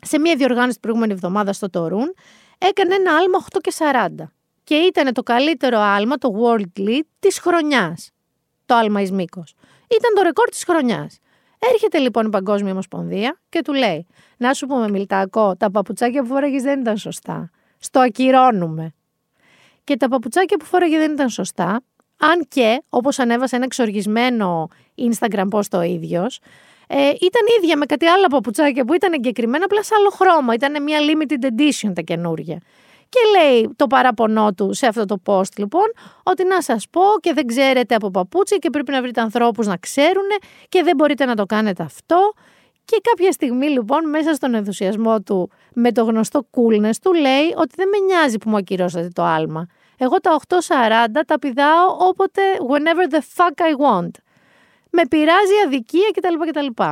σε μια διοργάνωση την προηγούμενη εβδομάδα στο Τορούν, έκανε ένα άλμα 8 και 40. Και ήταν το καλύτερο άλμα, το World Lead, της χρονιάς. Το άλμα εις μήκος. Ήταν το ρεκόρ της χρονιάς. Έρχεται λοιπόν η Παγκόσμια Ομοσπονδία και του λέει: Να σου πούμε, Μιλτάκο, τα παπουτσάκια που φόραγες δεν ήταν σωστά. Στο ακυρώνουμε. Και τα παπουτσάκια που φόραγες δεν ήταν σωστά. Αν και, όπως ανέβασε ένα εξοργισμένο Instagram post το ίδιος, ε, ήταν ίδια με κάτι άλλο παπουτσάκια που ήταν εγκεκριμένα, απλά σε άλλο χρώμα. Ήταν μια limited edition τα καινούργια. Και λέει το παράπονό του σε αυτό το post λοιπόν, ότι να σας πω και δεν ξέρετε από παπούτσια και πρέπει να βρείτε ανθρώπους να ξέρουν και δεν μπορείτε να το κάνετε αυτό. Και κάποια στιγμή λοιπόν μέσα στον ενθουσιασμό του με το γνωστό coolness του λέει ότι δεν με νοιάζει που μου ακυρώσατε το άλμα. Εγώ τα 8.40 τα πηδάω όποτε whenever the fuck I want με πειράζει αδικία κτλ. κτλ.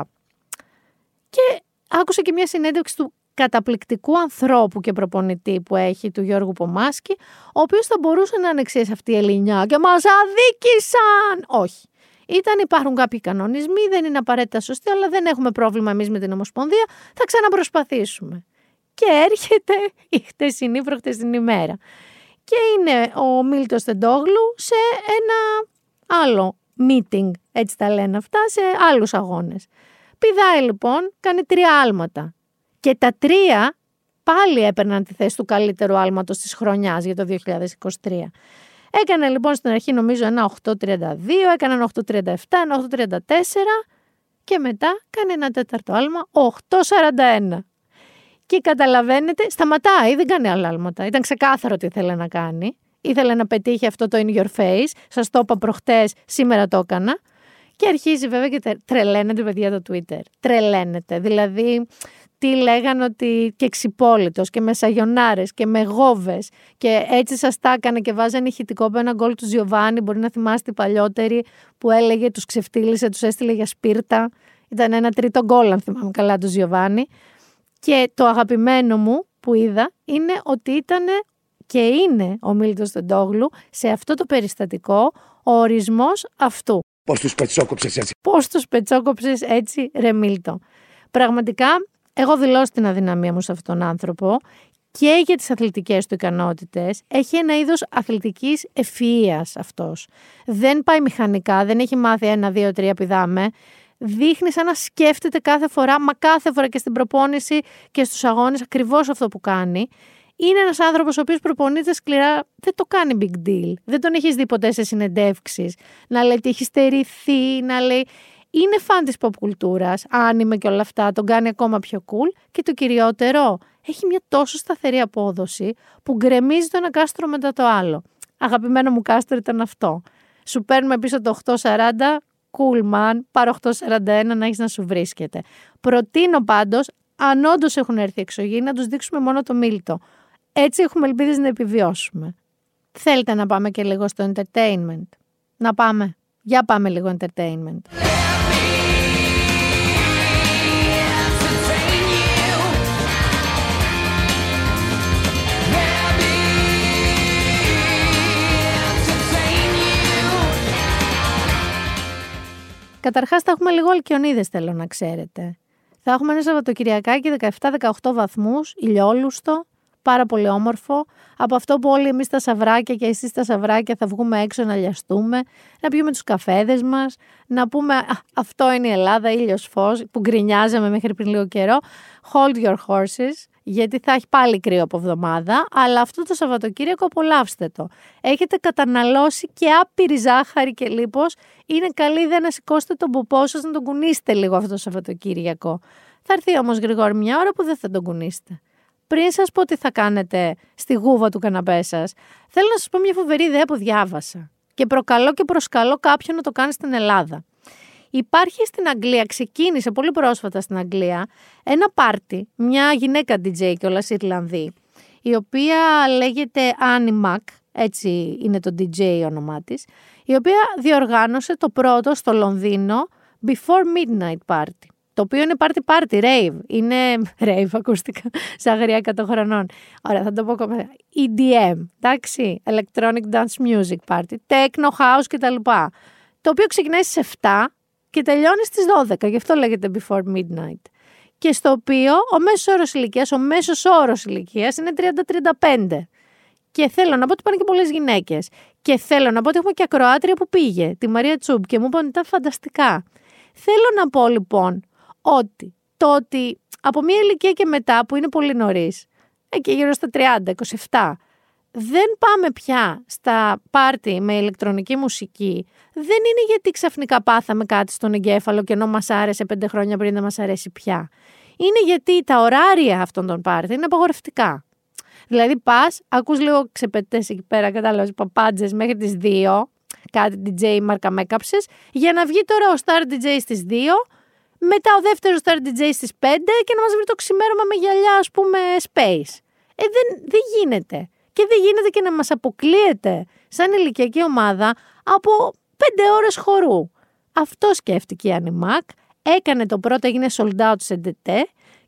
Και άκουσα και μια συνέντευξη του καταπληκτικού ανθρώπου και προπονητή που έχει του Γιώργου Πομάσκη, ο οποίος θα μπορούσε να είναι σε αυτή η Ελληνιά και μας αδίκησαν! Όχι. Ήταν, υπάρχουν κάποιοι κανονισμοί, δεν είναι απαραίτητα σωστοί, αλλά δεν έχουμε πρόβλημα εμείς με την Ομοσπονδία. Θα ξαναπροσπαθήσουμε. Και έρχεται η χτεσινή προχτεσινή μέρα. Και είναι ο Μίλτος Τεντόγλου σε ένα άλλο meeting, έτσι τα λένε αυτά, σε άλλους αγώνες. Πηδάει λοιπόν, κάνει τρία άλματα. Και τα τρία πάλι έπαιρναν τη θέση του καλύτερου άλματος της χρονιάς για το 2023. Έκανε λοιπόν στην αρχή νομίζω ένα 8.32, έκανε ένα 8.37, ένα 8.34 και μετά κάνει ένα τέταρτο άλμα 8.41. Και καταλαβαίνετε, σταματάει, δεν κάνει άλλα άλματα. Ήταν ξεκάθαρο τι ήθελε να κάνει ήθελε να πετύχει αυτό το in your face. Σας το είπα προχτές, σήμερα το έκανα. Και αρχίζει βέβαια και τρελαίνεται παιδιά το Twitter. Τρελαίνεται. Δηλαδή, τι λέγανε ότι και ξυπόλυτος και με σαγιονάρες και με γόβες και έτσι σας τα έκανε και βάζανε ηχητικό από ένα γκολ του Ζιωβάνι, μπορεί να θυμάστε παλιότερη που έλεγε τους ξεφτύλισε, τους έστειλε για σπίρτα. Ήταν ένα τρίτο γκολ αν θυμάμαι καλά του Ζιωβάνι. Και το αγαπημένο μου που είδα είναι ότι ήταν και είναι ο Μίλτος Τεντόγλου σε αυτό το περιστατικό ο ορισμός αυτού. Πώς τους πετσόκοψες έτσι; Πώς τους πετσόκοψες έτσι ρε Μίλτο; Πραγματικά εγώ δηλώσω την αδυναμία μου σε αυτόν τον άνθρωπο και για τις αθλητικές του ικανότητες. Έχει ένα είδος αθλητικής ευφυΐας αυτός. Δεν πάει μηχανικά, δεν έχει μάθει ένα, δύο, τρία πηδάμε. Δείχνει σαν να σκέφτεται κάθε φορά, μα κάθε φορά και στην προπόνηση και στους αγώνες ακριβώς αυτό που κάνει. Είναι ένας άνθρωπος ο οποίος προπονείται σκληρά, δεν το κάνει big deal. Δεν τον έχεις δει ποτέ σε συνεντεύξεις. Να λέει ότι έχει στερηθεί, να λέει είναι φαν της pop κουλτούρας, άνιμε και όλα αυτά, τον κάνει ακόμα πιο cool και το κυριότερο, έχει μια τόσο σταθερή απόδοση που γκρεμίζει το ένα κάστρο μετά το άλλο. Αγαπημένο μου κάστρο ήταν αυτό. Σου παίρνουμε πίσω το 840, cool man, πάρω 841 να έχεις να σου βρίσκεται. Προτείνω πάντως, αν όντως έχουν έρθει εξωγή, να τους δείξουμε μόνο το μίλτο. Έτσι έχουμε ελπίδες να επιβιώσουμε. Θέλετε να πάμε και λίγο στο entertainment; Να πάμε. Για πάμε λίγο entertainment. Καταρχάς θα έχουμε λίγο αλκιονίδες θέλω να ξέρετε. Θα έχουμε ένα Σαββατοκυριακάκι 17-18 βαθμούς, ηλιόλουστο, πάρα πολύ όμορφο. Από αυτό που όλοι εμείς τα σαβράκια και εσείς τα σαβράκια θα βγούμε έξω να λιαστούμε, να πιούμε τους καφέδες μας, να πούμε αυτό είναι η Ελλάδα, ήλιος φως, που γκρινιάζαμε μέχρι πριν λίγο καιρό. Hold your horses, γιατί θα έχει πάλι κρύο από εβδομάδα, αλλά αυτό το Σαββατοκύριακο απολαύστε το. Έχετε καταναλώσει και άπειρη ζάχαρη και λίπος, είναι καλή ιδέα να σηκώσετε τον ποπό σας να τον κουνήσετε λίγο αυτό το Σαββατοκύριακο. Θα έρθει όμως γρήγορα μια ώρα που δεν θα τον κουνήσετε πριν σας πω τι θα κάνετε στη γούβα του καναπέ σας, θέλω να σας πω μια φοβερή ιδέα που διάβασα και προκαλώ και προσκαλώ κάποιον να το κάνει στην Ελλάδα. Υπάρχει στην Αγγλία, ξεκίνησε πολύ πρόσφατα στην Αγγλία, ένα πάρτι, μια γυναίκα DJ και όλα Ιρλανδή, η οποία λέγεται Annie Mac, έτσι είναι το DJ όνομά της, η οποία διοργάνωσε το πρώτο στο Λονδίνο Before Midnight Party το οποίο είναι party party, rave. Είναι rave, ακούστηκα, σαν αγριά 100 χρονών. Ωραία, θα το πω ακόμα. EDM, εντάξει, Electronic Dance Music Party, Techno House κτλ. Το οποίο ξεκινάει στις 7 και τελειώνει στις 12, γι' αυτό λέγεται Before Midnight. Και στο οποίο ο μέσος όρος ηλικίας, ο μέσος όρος ηλικίας είναι 30-35. Και θέλω να πω ότι πάνε και πολλές γυναίκες. Και θέλω να πω ότι έχουμε και ακροάτρια που πήγε, τη Μαρία Τσούμπ, και μου είπαν ότι ήταν φανταστικά. Θέλω να πω λοιπόν ότι το ότι από μια ηλικία και μετά που είναι πολύ νωρίς, εκεί γύρω στα 30, 27, δεν πάμε πια στα πάρτι με ηλεκτρονική μουσική, δεν είναι γιατί ξαφνικά πάθαμε κάτι στον εγκέφαλο και ενώ μας άρεσε πέντε χρόνια πριν δεν μας αρέσει πια. Είναι γιατί τα ωράρια αυτών των πάρτι είναι απαγορευτικά. Δηλαδή πας, ακούς λίγο ξεπετές εκεί πέρα, κατάλαβες, παπάντζες μέχρι τις 2, κάτι DJ μάρκα μέκαψες, για να βγει τώρα ο Star DJ στις 2 μετά ο δεύτερος Star DJ στις 5 και να μας βρει το ξημέρωμα με γυαλιά, ας πούμε, space. Ε, δεν, δεν γίνεται. Και δεν γίνεται και να μας αποκλείεται σαν ηλικιακή ομάδα από 5 ώρες χορού. Αυτό σκέφτηκε η Ανιμάκ. Έκανε το πρώτο, έγινε sold out σε DT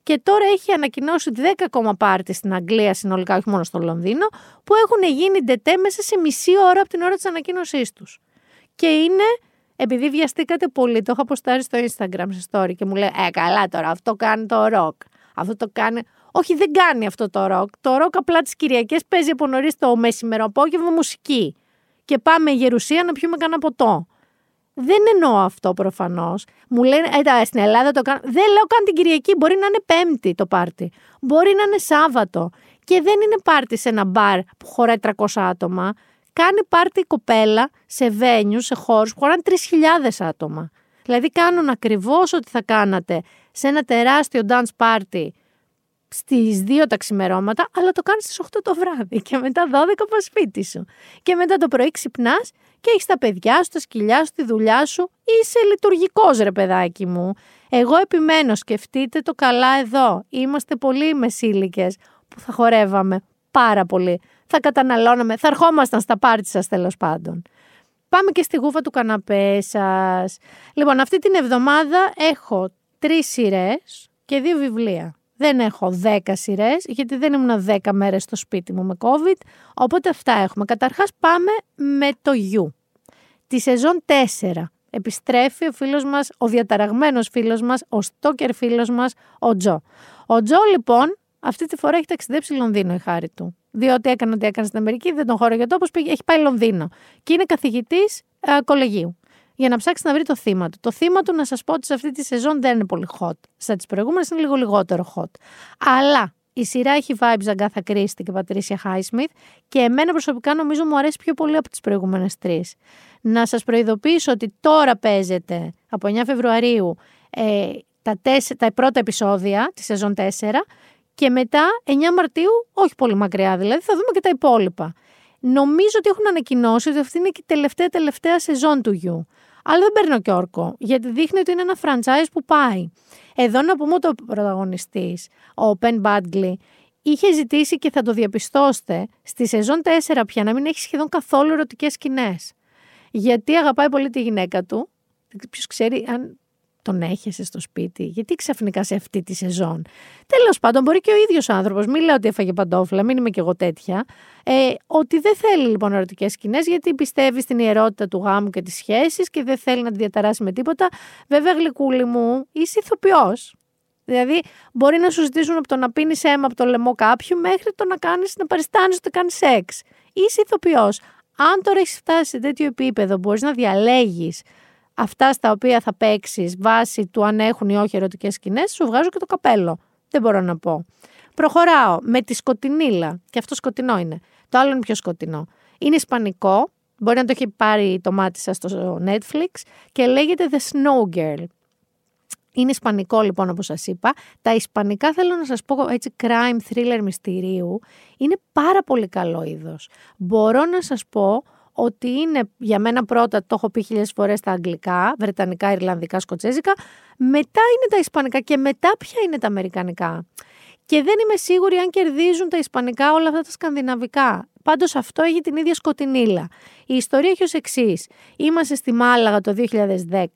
και τώρα έχει ανακοινώσει 10 ακόμα πάρτι στην Αγγλία συνολικά, όχι μόνο στο Λονδίνο, που έχουν γίνει DT μέσα σε μισή ώρα από την ώρα της ανακοίνωσής τους. Και είναι επειδή βιαστήκατε πολύ, το έχω ποστάρει στο Instagram σε story και μου λέει Ε, καλά τώρα, αυτό κάνει το ροκ. Αυτό το κάνει. Όχι, δεν κάνει αυτό το ροκ. Το ροκ απλά τις Κυριακές παίζει από νωρίς το μεσημεροαπόγευμα μουσική. Και πάμε Γερουσία να πιούμε κανένα ποτό. Δεν εννοώ αυτό προφανώς. Μου λένε, ε, στην Ελλάδα το κάνω. Δεν λέω καν την Κυριακή. Μπορεί να είναι Πέμπτη το πάρτι. Μπορεί να είναι Σάββατο. Και δεν είναι πάρτι σε ένα μπαρ που χωράει 300 άτομα κάνει πάρτι η κοπέλα σε βένιου, σε χώρους που χωράνε 3.000 άτομα. Δηλαδή κάνουν ακριβώς ό,τι θα κάνατε σε ένα τεράστιο dance party στις 2 τα ξημερώματα, αλλά το κάνεις στις 8 το βράδυ και μετά 12 πας σπίτι σου. Και μετά το πρωί ξυπνάς και έχεις τα παιδιά σου, τα σκυλιά σου, τη δουλειά σου, είσαι λειτουργικός ρε παιδάκι μου. Εγώ επιμένω, σκεφτείτε το καλά εδώ. Είμαστε πολύ μεσήλικες που θα χορεύαμε πάρα πολύ. Θα καταναλώναμε, θα ερχόμασταν στα πάρτι σας τέλος πάντων. Πάμε και στη γούφα του καναπέ σας. Λοιπόν, αυτή την εβδομάδα έχω τρεις σειρές και δύο βιβλία. Δεν έχω δέκα σειρές, γιατί δεν ήμουν δέκα μέρες στο σπίτι μου με COVID. Οπότε αυτά έχουμε. Καταρχάς, πάμε με το You. Τη σεζόν 4. Επιστρέφει ο φίλος μας, ο διαταραγμένος φίλος μας, ο στόκερ φίλος μας, ο Τζο. Ο Τζο λοιπόν αυτή τη φορά έχει ταξιδέψει Λονδίνο η χάρη του. Διότι έκανε ό,τι έκανε στην Αμερική, δεν τον χώραγε τόπος, έχει πάει Λονδίνο. Και είναι καθηγητής ε, κολεγίου. Για να ψάξει να βρει το θύμα του. Το θύμα του, να σας πω ότι σε αυτή τη σεζόν δεν είναι πολύ hot. Στα τις προηγούμενες είναι λίγο λιγότερο hot. Αλλά η σειρά έχει vibes Αγκάθα Κρίστη και Πατρίσια Χάισμιθ και εμένα προσωπικά νομίζω μου αρέσει πιο πολύ από τις προηγούμενες τρεις. Να σας προειδοποιήσω ότι τώρα παίζεται από 9 Φεβρουαρίου ε, τα, τα πρώτα επεισόδια της σεζόν 4 και μετά 9 Μαρτίου, όχι πολύ μακριά δηλαδή, θα δούμε και τα υπόλοιπα. Νομίζω ότι έχουν ανακοινώσει ότι αυτή είναι και η τελευταία τελευταία σεζόν του γιου. Αλλά δεν παίρνω και όρκο, γιατί δείχνει ότι είναι ένα franchise που πάει. Εδώ να πούμε ότι ο πρωταγωνιστής, ο Πεν Μπάντγκλι, είχε ζητήσει και θα το διαπιστώσετε στη σεζόν 4 πια να μην έχει σχεδόν καθόλου ερωτικές σκηνές. Γιατί αγαπάει πολύ τη γυναίκα του. Ποιος ξέρει αν τον έχεσαι στο σπίτι, γιατί ξαφνικά σε αυτή τη σεζόν. Τέλος πάντων, μπορεί και ο ίδιος άνθρωπος, μην λέω ότι έφαγε παντόφλα, μην είμαι κι εγώ τέτοια, ε, ότι δεν θέλει λοιπόν ερωτικές σκηνές, γιατί πιστεύει στην ιερότητα του γάμου και της σχέσης και δεν θέλει να τη διαταράσει με τίποτα. Βέβαια, γλυκούλη μου, είσαι ηθοποιός. Δηλαδή, μπορεί να σου ζητήσουν από το να πίνεις αίμα από το λαιμό κάποιου μέχρι το να κάνεις να παριστάνεις ότι κάνεις σεξ. Είσαι ηθοποιός. Αν τώρα έχεις φτάσει σε τέτοιο επίπεδο, μπορείς να διαλέγεις αυτά στα οποία θα παίξεις βάσει του αν έχουν ή όχι ερωτικές σκηνές, σου βγάζω και το καπέλο. Δεν μπορώ να πω. Προχωράω με τη σκοτεινίλα. Και αυτό σκοτεινό είναι. Το άλλο είναι πιο σκοτεινό. Είναι ισπανικό. Μπορεί να το έχει πάρει το μάτι σας στο Netflix και λέγεται The Snow Girl. Είναι ισπανικό λοιπόν όπως σας είπα. Τα ισπανικά θέλω να σας πω έτσι crime thriller μυστηρίου. Είναι πάρα πολύ καλό είδος. Μπορώ να σας πω ότι είναι για μένα πρώτα, το έχω πει χιλιάδες φορές στα αγγλικά, βρετανικά, ιρλανδικά, σκοτσέζικα. Μετά είναι τα ισπανικά και μετά ποια είναι τα αμερικανικά. Και δεν είμαι σίγουρη αν κερδίζουν τα ισπανικά όλα αυτά τα σκανδιναβικά. Πάντως αυτό έχει την ίδια σκοτεινίλα. Η ιστορία έχει ως εξής. Είμαστε στη Μάλαγα το 2010.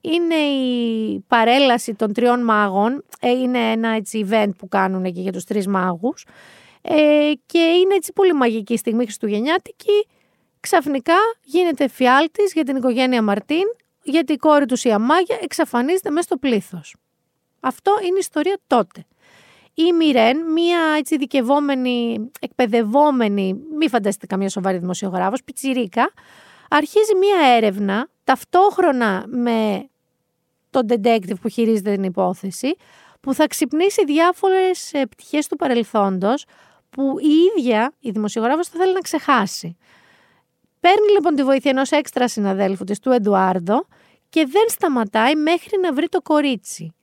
Είναι η παρέλαση των τριών μάγων. Ε, είναι ένα έτσι event που κάνουν εκεί για τους τρεις μάγους. Ε, και είναι έτσι πολύ μαγική στιγμή χριστουγεννιάτικη ξαφνικά γίνεται φιάλτης για την οικογένεια Μαρτίν, γιατί η κόρη τους η Αμάγια εξαφανίζεται μέσα στο πλήθος. Αυτό είναι η ιστορία τότε. Η Μιρέν, μία έτσι δικαιωμένη, εκπαιδευόμενη, μη φανταστείτε καμία σοβαρή δημοσιογράφος, πιτσιρίκα, αρχίζει μία έρευνα ταυτόχρονα με τον detective που χειρίζεται την υπόθεση, που θα ξυπνήσει διάφορες ε, πτυχές του παρελθόντος που η ίδια η δημοσιογράφος θα θέλει να ξεχάσει. Παίρνει λοιπόν τη βοήθεια ενός έξτρα συναδέλφου της, του Εντουάρδο, και δεν σταματάει μέχρι να βρει το κορίτσι.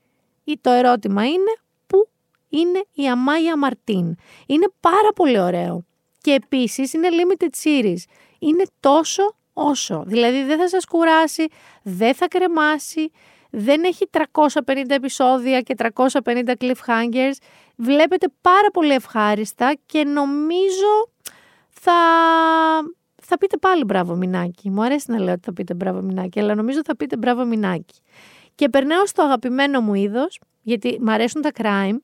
Ή το ερώτημα είναι πού είναι η Αμάγια Μαρτίν; Είναι πάρα πολύ ωραίο. Και επίσης είναι limited series. Είναι τόσο όσο. Δηλαδή δεν θα σας κουράσει, δεν θα κρεμάσει, δεν έχει 350 επεισόδια και 350 cliffhangers. Βλέπετε πάρα πολύ ευχάριστα και νομίζω θα θα πείτε πάλι μπράβο Μινάκι. Μου αρέσει να λέω ότι θα πείτε μπράβο Μινάκι, αλλά νομίζω θα πείτε μπράβο Μινάκι. Και περνάω στο αγαπημένο μου είδος, γιατί μου αρέσουν τα crime,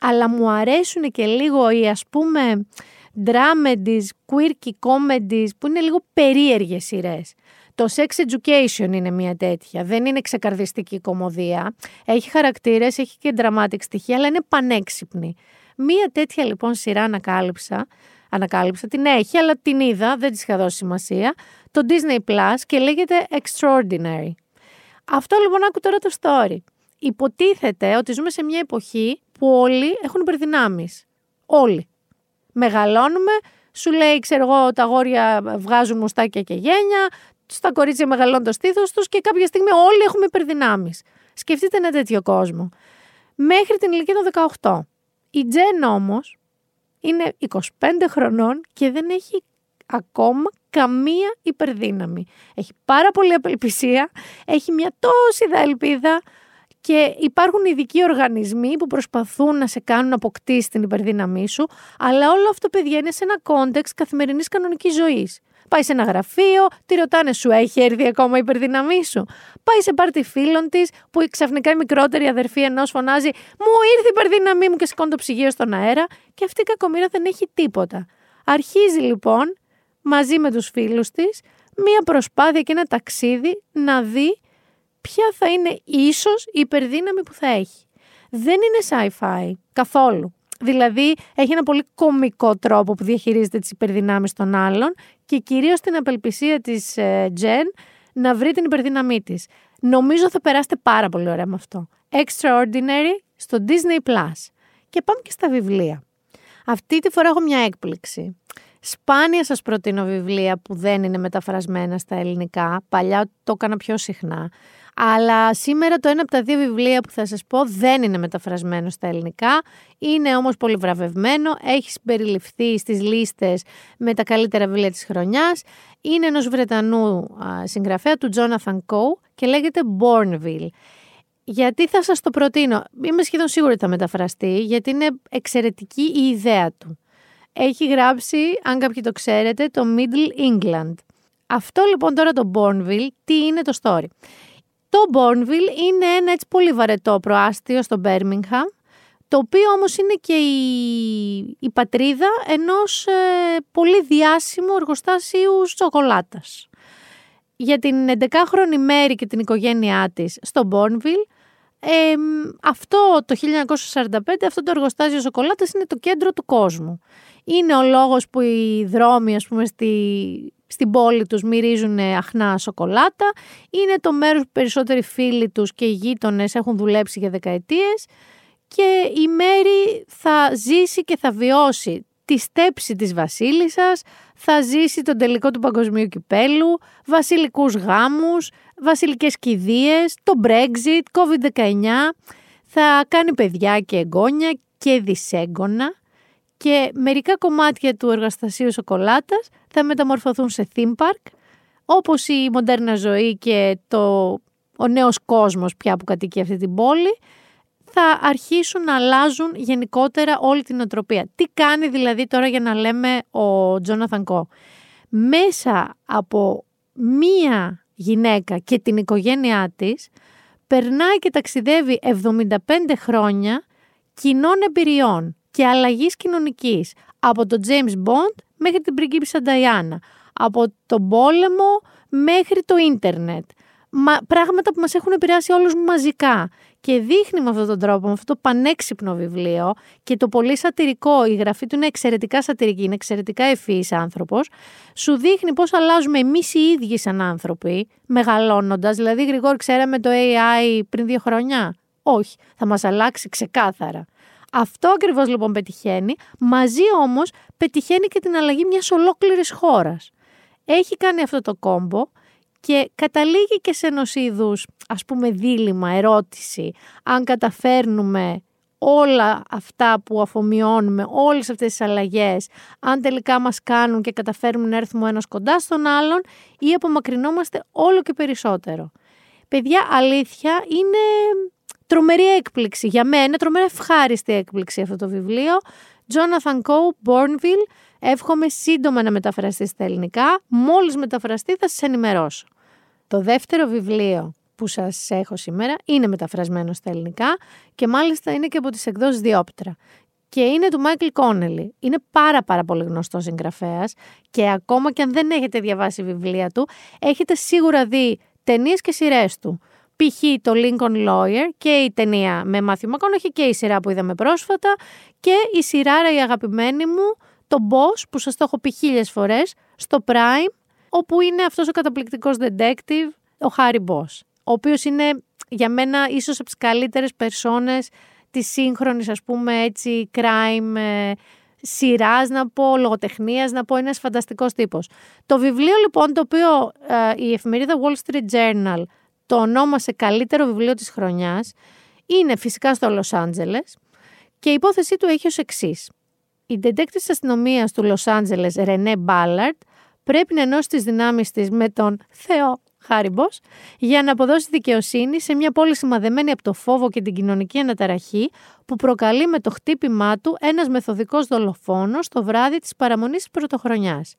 αλλά μου αρέσουν και λίγο οι ας πούμε dramedies, quirky comedies που είναι λίγο περίεργες σειρές. Το Sex Education είναι μια τέτοια. Δεν είναι ξεκαρδιστική κομμωδία. Έχει χαρακτήρες, έχει και dramatic στοιχεία, αλλά είναι πανέξυπνη. Μια τέτοια λοιπόν σειρά ανακάλυψα ανακάλυψα. Την έχει, αλλά την είδα, δεν της είχα δώσει σημασία. Το Disney Plus και λέγεται Extraordinary. Αυτό λοιπόν άκου τώρα το story. Υποτίθεται ότι ζούμε σε μια εποχή που όλοι έχουν υπερδυνάμεις. Όλοι. Μεγαλώνουμε, σου λέει, ξέρω εγώ, τα αγόρια βγάζουν μουστάκια και γένια, στα κορίτσια μεγαλώνουν το στήθος τους και κάποια στιγμή όλοι έχουμε υπερδυνάμεις. Σκεφτείτε ένα τέτοιο κόσμο. Μέχρι την ηλικία των 18. Η Τζεν όμως είναι 25 χρονών και δεν έχει ακόμα καμία υπερδύναμη. Έχει πάρα πολύ απελπισία, έχει μια τόση ελπίδα και υπάρχουν ειδικοί οργανισμοί που προσπαθούν να σε κάνουν να αποκτήσεις την υπερδύναμή σου, αλλά όλο αυτό, παιδιά, είναι σε ένα context καθημερινής κανονικής ζωής. Πάει σε ένα γραφείο, τη ρωτάνε, σου έχει έρθει ακόμα η υπερδύναμή σου; Πάει σε πάρτι φίλων της, που ξαφνικά η μικρότερη αδερφή ενός φωνάζει, Μου ήρθε η υπερδύναμή μου και σηκώνει το ψυγείο στον αέρα, και αυτή η κακομοίρα δεν έχει τίποτα. Αρχίζει λοιπόν, μαζί με τους φίλους της, μία προσπάθεια και ένα ταξίδι να δει ποια θα είναι ίσως η υπερδύναμη που θα έχει. Δεν είναι sci-fi καθόλου. Δηλαδή έχει ένα πολύ κομικό τρόπο που διαχειρίζεται τις υπερδυνάμεις των άλλων και κυρίως την απελπισία της ε, Jen να βρει την υπερδύναμή της. Νομίζω θα περάσετε πάρα πολύ ωραία με αυτό. Extraordinary στο Disney Plus. Και πάμε και στα βιβλία. Αυτή τη φορά έχω μια έκπληξη. Σπάνια σας προτείνω βιβλία που δεν είναι μεταφρασμένα στα ελληνικά. Παλιά το έκανα πιο συχνά. Αλλά σήμερα το ένα από τα δύο βιβλία που θα σας πω δεν είναι μεταφρασμένο στα ελληνικά. Είναι όμως πολύ βραβευμένο, έχει συμπεριληφθεί στις λίστες με τα καλύτερα βιβλία της χρονιάς. Είναι ενός Βρετανού συγγραφέα του Jonathan Coe και λέγεται Bourneville. Γιατί θα σας το προτείνω; Είμαι σχεδόν σίγουρη ότι θα μεταφραστεί, γιατί είναι εξαιρετική η ιδέα του. Έχει γράψει, αν κάποιοι το ξέρετε, το Middle England. Αυτό λοιπόν τώρα το Bourneville, τι είναι το story; Το Bourneville είναι ένα έτσι πολύ βαρετό προάστιο στο Birmingham, το οποίο όμως είναι και η, η πατρίδα ενός ε, πολύ διάσημου εργοστάσιου σοκολάτας. Για την 11χρονη Μέρη και την οικογένειά της στο Bourneville, ε, αυτό το 1945, αυτό το εργοστάσιο σοκολάτας είναι το κέντρο του κόσμου. Είναι ο λόγος που οι δρόμοι, ας πούμε, στη, στην πόλη τους μυρίζουν αχνά σοκολάτα. Είναι το μέρος που περισσότεροι φίλοι τους και οι γείτονες έχουν δουλέψει για δεκαετίες. Και η Μέρη θα ζήσει και θα βιώσει τη στέψη της βασίλισσας, θα ζήσει τον τελικό του παγκοσμίου κυπέλου, βασιλικούς γάμους, βασιλικές κηδείες, το Brexit, COVID-19, θα κάνει παιδιά και εγγόνια και δυσέγγωνα και μερικά κομμάτια του εργαστασίου σοκολάτας θα μεταμορφωθούν σε theme park, όπως η μοντέρνα ζωή και το, ο νέος κόσμος πια που κατοικεί αυτή την πόλη, θα αρχίσουν να αλλάζουν γενικότερα όλη την οτροπία. Τι κάνει δηλαδή τώρα για να λέμε ο Τζόναθαν Κο; Μέσα από μία γυναίκα και την οικογένειά της, περνάει και ταξιδεύει 75 χρόνια κοινών εμπειριών και αλλαγής κοινωνικής από τον James Bond μέχρι την πριγκίπισσα Diana, από τον πόλεμο μέχρι το ίντερνετ. Μα, πράγματα που μας έχουν επηρεάσει όλους μαζικά. Και δείχνει με αυτόν τον τρόπο, με αυτό το πανέξυπνο βιβλίο και το πολύ σατυρικό, η γραφή του είναι εξαιρετικά σατυρική, είναι εξαιρετικά ευφύης άνθρωπος, σου δείχνει πώς αλλάζουμε εμείς οι ίδιοι σαν άνθρωποι, μεγαλώνοντας, δηλαδή Γρηγόρη ξέραμε το AI πριν δύο χρόνια; Όχι, θα μας αλλάξει ξεκάθαρα. Αυτό ακριβώς λοιπόν πετυχαίνει, μαζί όμως πετυχαίνει και την αλλαγή μιας ολόκληρης χώρας. Έχει κάνει αυτό το κόμπο και καταλήγει και σε ενό είδου ας πούμε δίλημα, ερώτηση, αν καταφέρνουμε όλα αυτά που αφομοιώνουμε, όλες αυτές τις αλλαγές, αν τελικά μας κάνουν και καταφέρουμε να έρθουμε ο ένας κοντά στον άλλον ή απομακρυνόμαστε όλο και περισσότερο. Παιδιά, αλήθεια, είναι τρομερή έκπληξη για μένα, τρομερή ευχάριστη έκπληξη αυτό το βιβλίο. Jonathan Coe, Bourneville, εύχομαι σύντομα να μεταφραστεί στα ελληνικά. Μόλις μεταφραστεί θα σας ενημερώσω. Το δεύτερο βιβλίο που σας έχω σήμερα είναι μεταφρασμένο στα ελληνικά και μάλιστα είναι και από τις εκδόσεις Διόπτρα. Και είναι του Μάικλ Κόνελι. Είναι πάρα πάρα πολύ γνωστός συγγραφέας και ακόμα και αν δεν έχετε διαβάσει βιβλία του, έχετε σίγουρα δει ταινίες και σειρές του π.χ. το Lincoln Lawyer και η ταινία με Μάθιου Μακόνοχη και η σειρά που είδαμε πρόσφατα και η σειρά η αγαπημένη μου, το Boss που σας το έχω πει χίλιες φορές, στο Prime, όπου είναι αυτός ο καταπληκτικός detective, ο Harry Boss, ο οποίος είναι για μένα ίσως από τις καλύτερες περσόνες της σύγχρονης ας πούμε έτσι crime ε, σειράς, να πω, λογοτεχνίας, να πω, είναι ένας φανταστικός τύπος. Το βιβλίο λοιπόν, το οποίο ε, η εφημερίδα Wall Street Journal το ονόμασε καλύτερο βιβλίο της χρονιάς είναι φυσικά στο Λος Άντζελες και η υπόθεσή του έχει ως εξής. Η detective της αστυνομίας του Λος Άντζελες, Ρενέ Μπάλαρτ, πρέπει να ενώσει τις δυνάμεις της με τον Θεό Χάριμπος για να αποδώσει δικαιοσύνη σε μια πόλη σημαδεμένη από το φόβο και την κοινωνική αναταραχή που προκαλεί με το χτύπημά του ένας μεθοδικός δολοφόνος το βράδυ της παραμονής της πρωτοχρονιάς.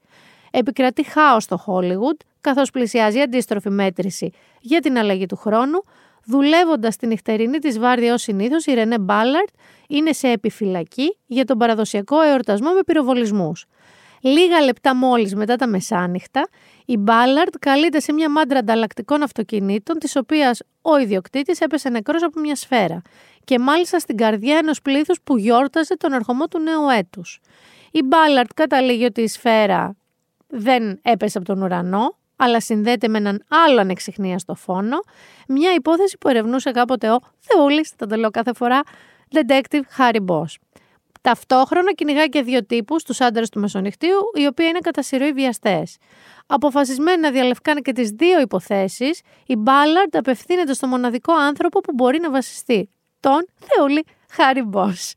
Επικρατεί χάος στο Χόλιγουντ, καθώς πλησιάζει η αντίστροφη μέτρηση για την αλλαγή του χρόνου, δουλεύοντας την νυχτερινή της βάρδια ως συνήθως, η Ρενέ Μπάλαρτ είναι σε επιφυλακή για τον παραδοσιακό εορτασμό με πυροβολισμούς. Λίγα λεπτά μόλις μετά τα μεσάνυχτα, η Μπάλαρτ καλείται σε μια μάντρα ανταλλακτικών αυτοκινήτων, της οποίας ο ιδιοκτήτης έπεσε νεκρός από μια σφαίρα και μάλιστα στην καρδιά ενός πλήθους που γιόρταζε τον ερχομό του νέου έτους. Η Μπάλαρτ καταλήγει ότι η σφαίρα δεν έπεσε από τον ουρανό, αλλά συνδέεται με έναν άλλο ανεξιχνία φόνο, μια υπόθεση που ερευνούσε κάποτε ο Θεούλης, θα το λέω κάθε φορά, Detective Harry Boss. Ταυτόχρονα κυνηγά και δύο τύπους, τους άντρες του Μεσονυχτίου, οι οποίοι είναι κατά συρροή βιαστές. Αποφασισμένοι να διαλευκάνε και τις δύο υποθέσεις, η Μπάλαρντ απευθύνεται στο μοναδικό άνθρωπο που μπορεί να βασιστεί, τον Θεούλη Χάρι Μπός.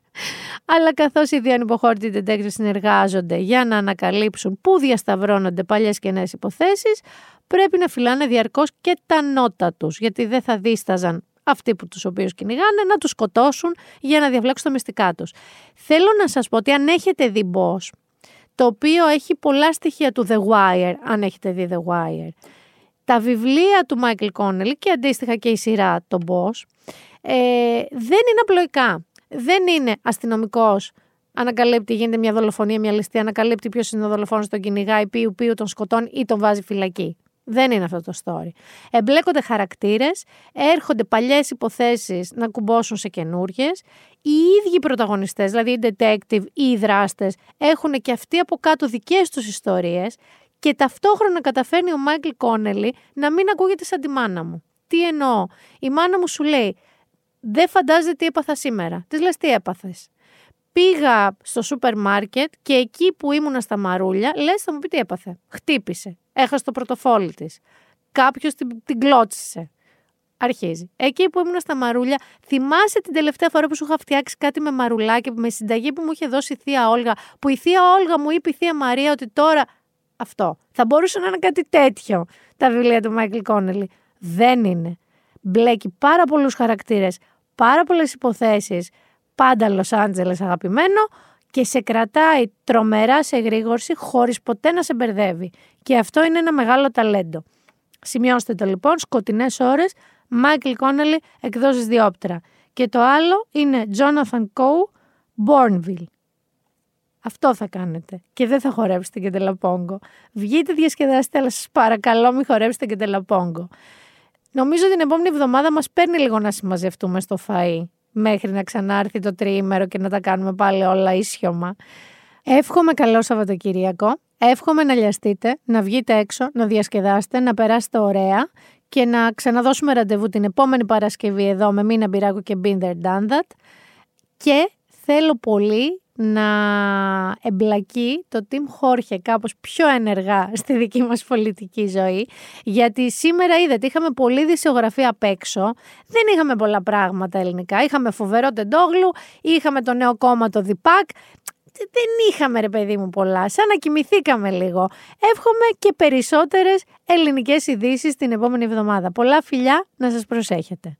Αλλά καθώς οι δύο ανυποχώρητοι detectives συνεργάζονται για να ανακαλύψουν πού διασταυρώνονται παλιές και νέες υποθέσεις, πρέπει να φυλάνε διαρκώς και τα νότα τους, γιατί δεν θα δίσταζαν αυτοί που τους οποίους κυνηγάνε να τους σκοτώσουν για να διαβλέξουν τα μυστικά τους. Θέλω να σας πω ότι αν έχετε δει Boss, το οποίο έχει πολλά στοιχεία του The Wire, αν έχετε δει The Wire, τα βιβλία του Michael Connelly και αντίστοιχα και η σειρά το Boss, ε, δεν είναι απλοϊκά. Δεν είναι αστυνομικός. Ανακαλύπτει, γίνεται μια δολοφονία, μια ληστεία, ανακαλύπτει ποιος είναι ο δολοφόνος, τον κυνηγάει, ποιου ποιου τον σκοτώνει ή τον βάζει φυλακή. Δεν είναι αυτό το story. Εμπλέκονται χαρακτήρες, έρχονται παλιές υποθέσεις να κουμπώσουν σε καινούριε. Οι ίδιοι πρωταγωνιστές, δηλαδή οι detective ή οι δράστες, έχουν και αυτοί από κάτω δικές τους ιστορίες και ταυτόχρονα καταφέρνει ο Μάικλ Κόνελι να μην ακούγεται σαν τη μάνα μου. Τι εννοώ; Η μάνα μου σου λέει, δεν φαντάζεται τι έπαθα σήμερα. Της λες τι έπαθες. Πήγα στο σούπερ μάρκετ και εκεί που ήμουνα στα μαρούλια, λες, θα μου πει τι έπαθε. Χτύπησε. Έχασε το πρωτοφόλι της. Κάποιος την, την κλώτσισε. Αρχίζει. Εκεί που ήμουν στα μαρούλια, θυμάσαι την τελευταία φορά που σου είχα φτιάξει κάτι με μαρουλάκι, με συνταγή που μου είχε δώσει η θεία Όλγα, που η θεία Όλγα μου είπε η θεία Μαρία ότι τώρα. Αυτό. Θα μπορούσε να είναι κάτι τέτοιο τα βιβλία του Μάικλ Κόνελι. Δεν είναι. Μπλέκει πάρα πολλούς χαρακτήρες, πάρα πολλές υποθέσεις, πάντα Λος Άντζελες αγαπημένο και σε κρατάει τρομερά σε γρήγορση χωρίς ποτέ να σε μπερδεύει. Και αυτό είναι ένα μεγάλο ταλέντο. Σημειώστε το λοιπόν, σκοτεινές ώρες, Μάικλ Κόνελι, εκδόσεις διόπτρα. Και το άλλο είναι Jonathan Coe, Bourneville. Αυτό θα κάνετε. Και δεν θα χορέψετε και τελαπόγκο. Βγείτε, διασκεδάστε, αλλά σας παρακαλώ μην χορέψετε και τελαπόγκο. Νομίζω την επόμενη εβδομάδα μας παίρνει λίγο να συμμαζευτούμε στο φαΐ μέχρι να ξανάρθει το τριήμερο και να τα κάνουμε πάλι όλα ίσιωμα. Εύχομαι καλό Σαββατοκύριακο. Εύχομαι να λιαστείτε, να βγείτε έξω, να διασκεδάσετε, να περάσετε ωραία και να ξαναδώσουμε ραντεβού την επόμενη Παρασκευή εδώ με Μίνα Μπυράκου και Binder Done That. Και θέλω πολύ να εμπλακεί το Team Χόρχε κάπως πιο ενεργά στη δική μας πολιτική ζωή γιατί σήμερα είδατε είχαμε πολλή δισιογραφία απ' έξω δεν είχαμε πολλά πράγματα ελληνικά είχαμε φοβερό τεντόγλου είχαμε το νέο κόμμα το ΔΙΠΑΚ δεν είχαμε ρε παιδί μου πολλά, σαν να κοιμηθήκαμε λίγο. Εύχομαι και περισσότερες ελληνικές ειδήσεις την επόμενη εβδομάδα. Πολλά φιλιά να σας προσέχετε.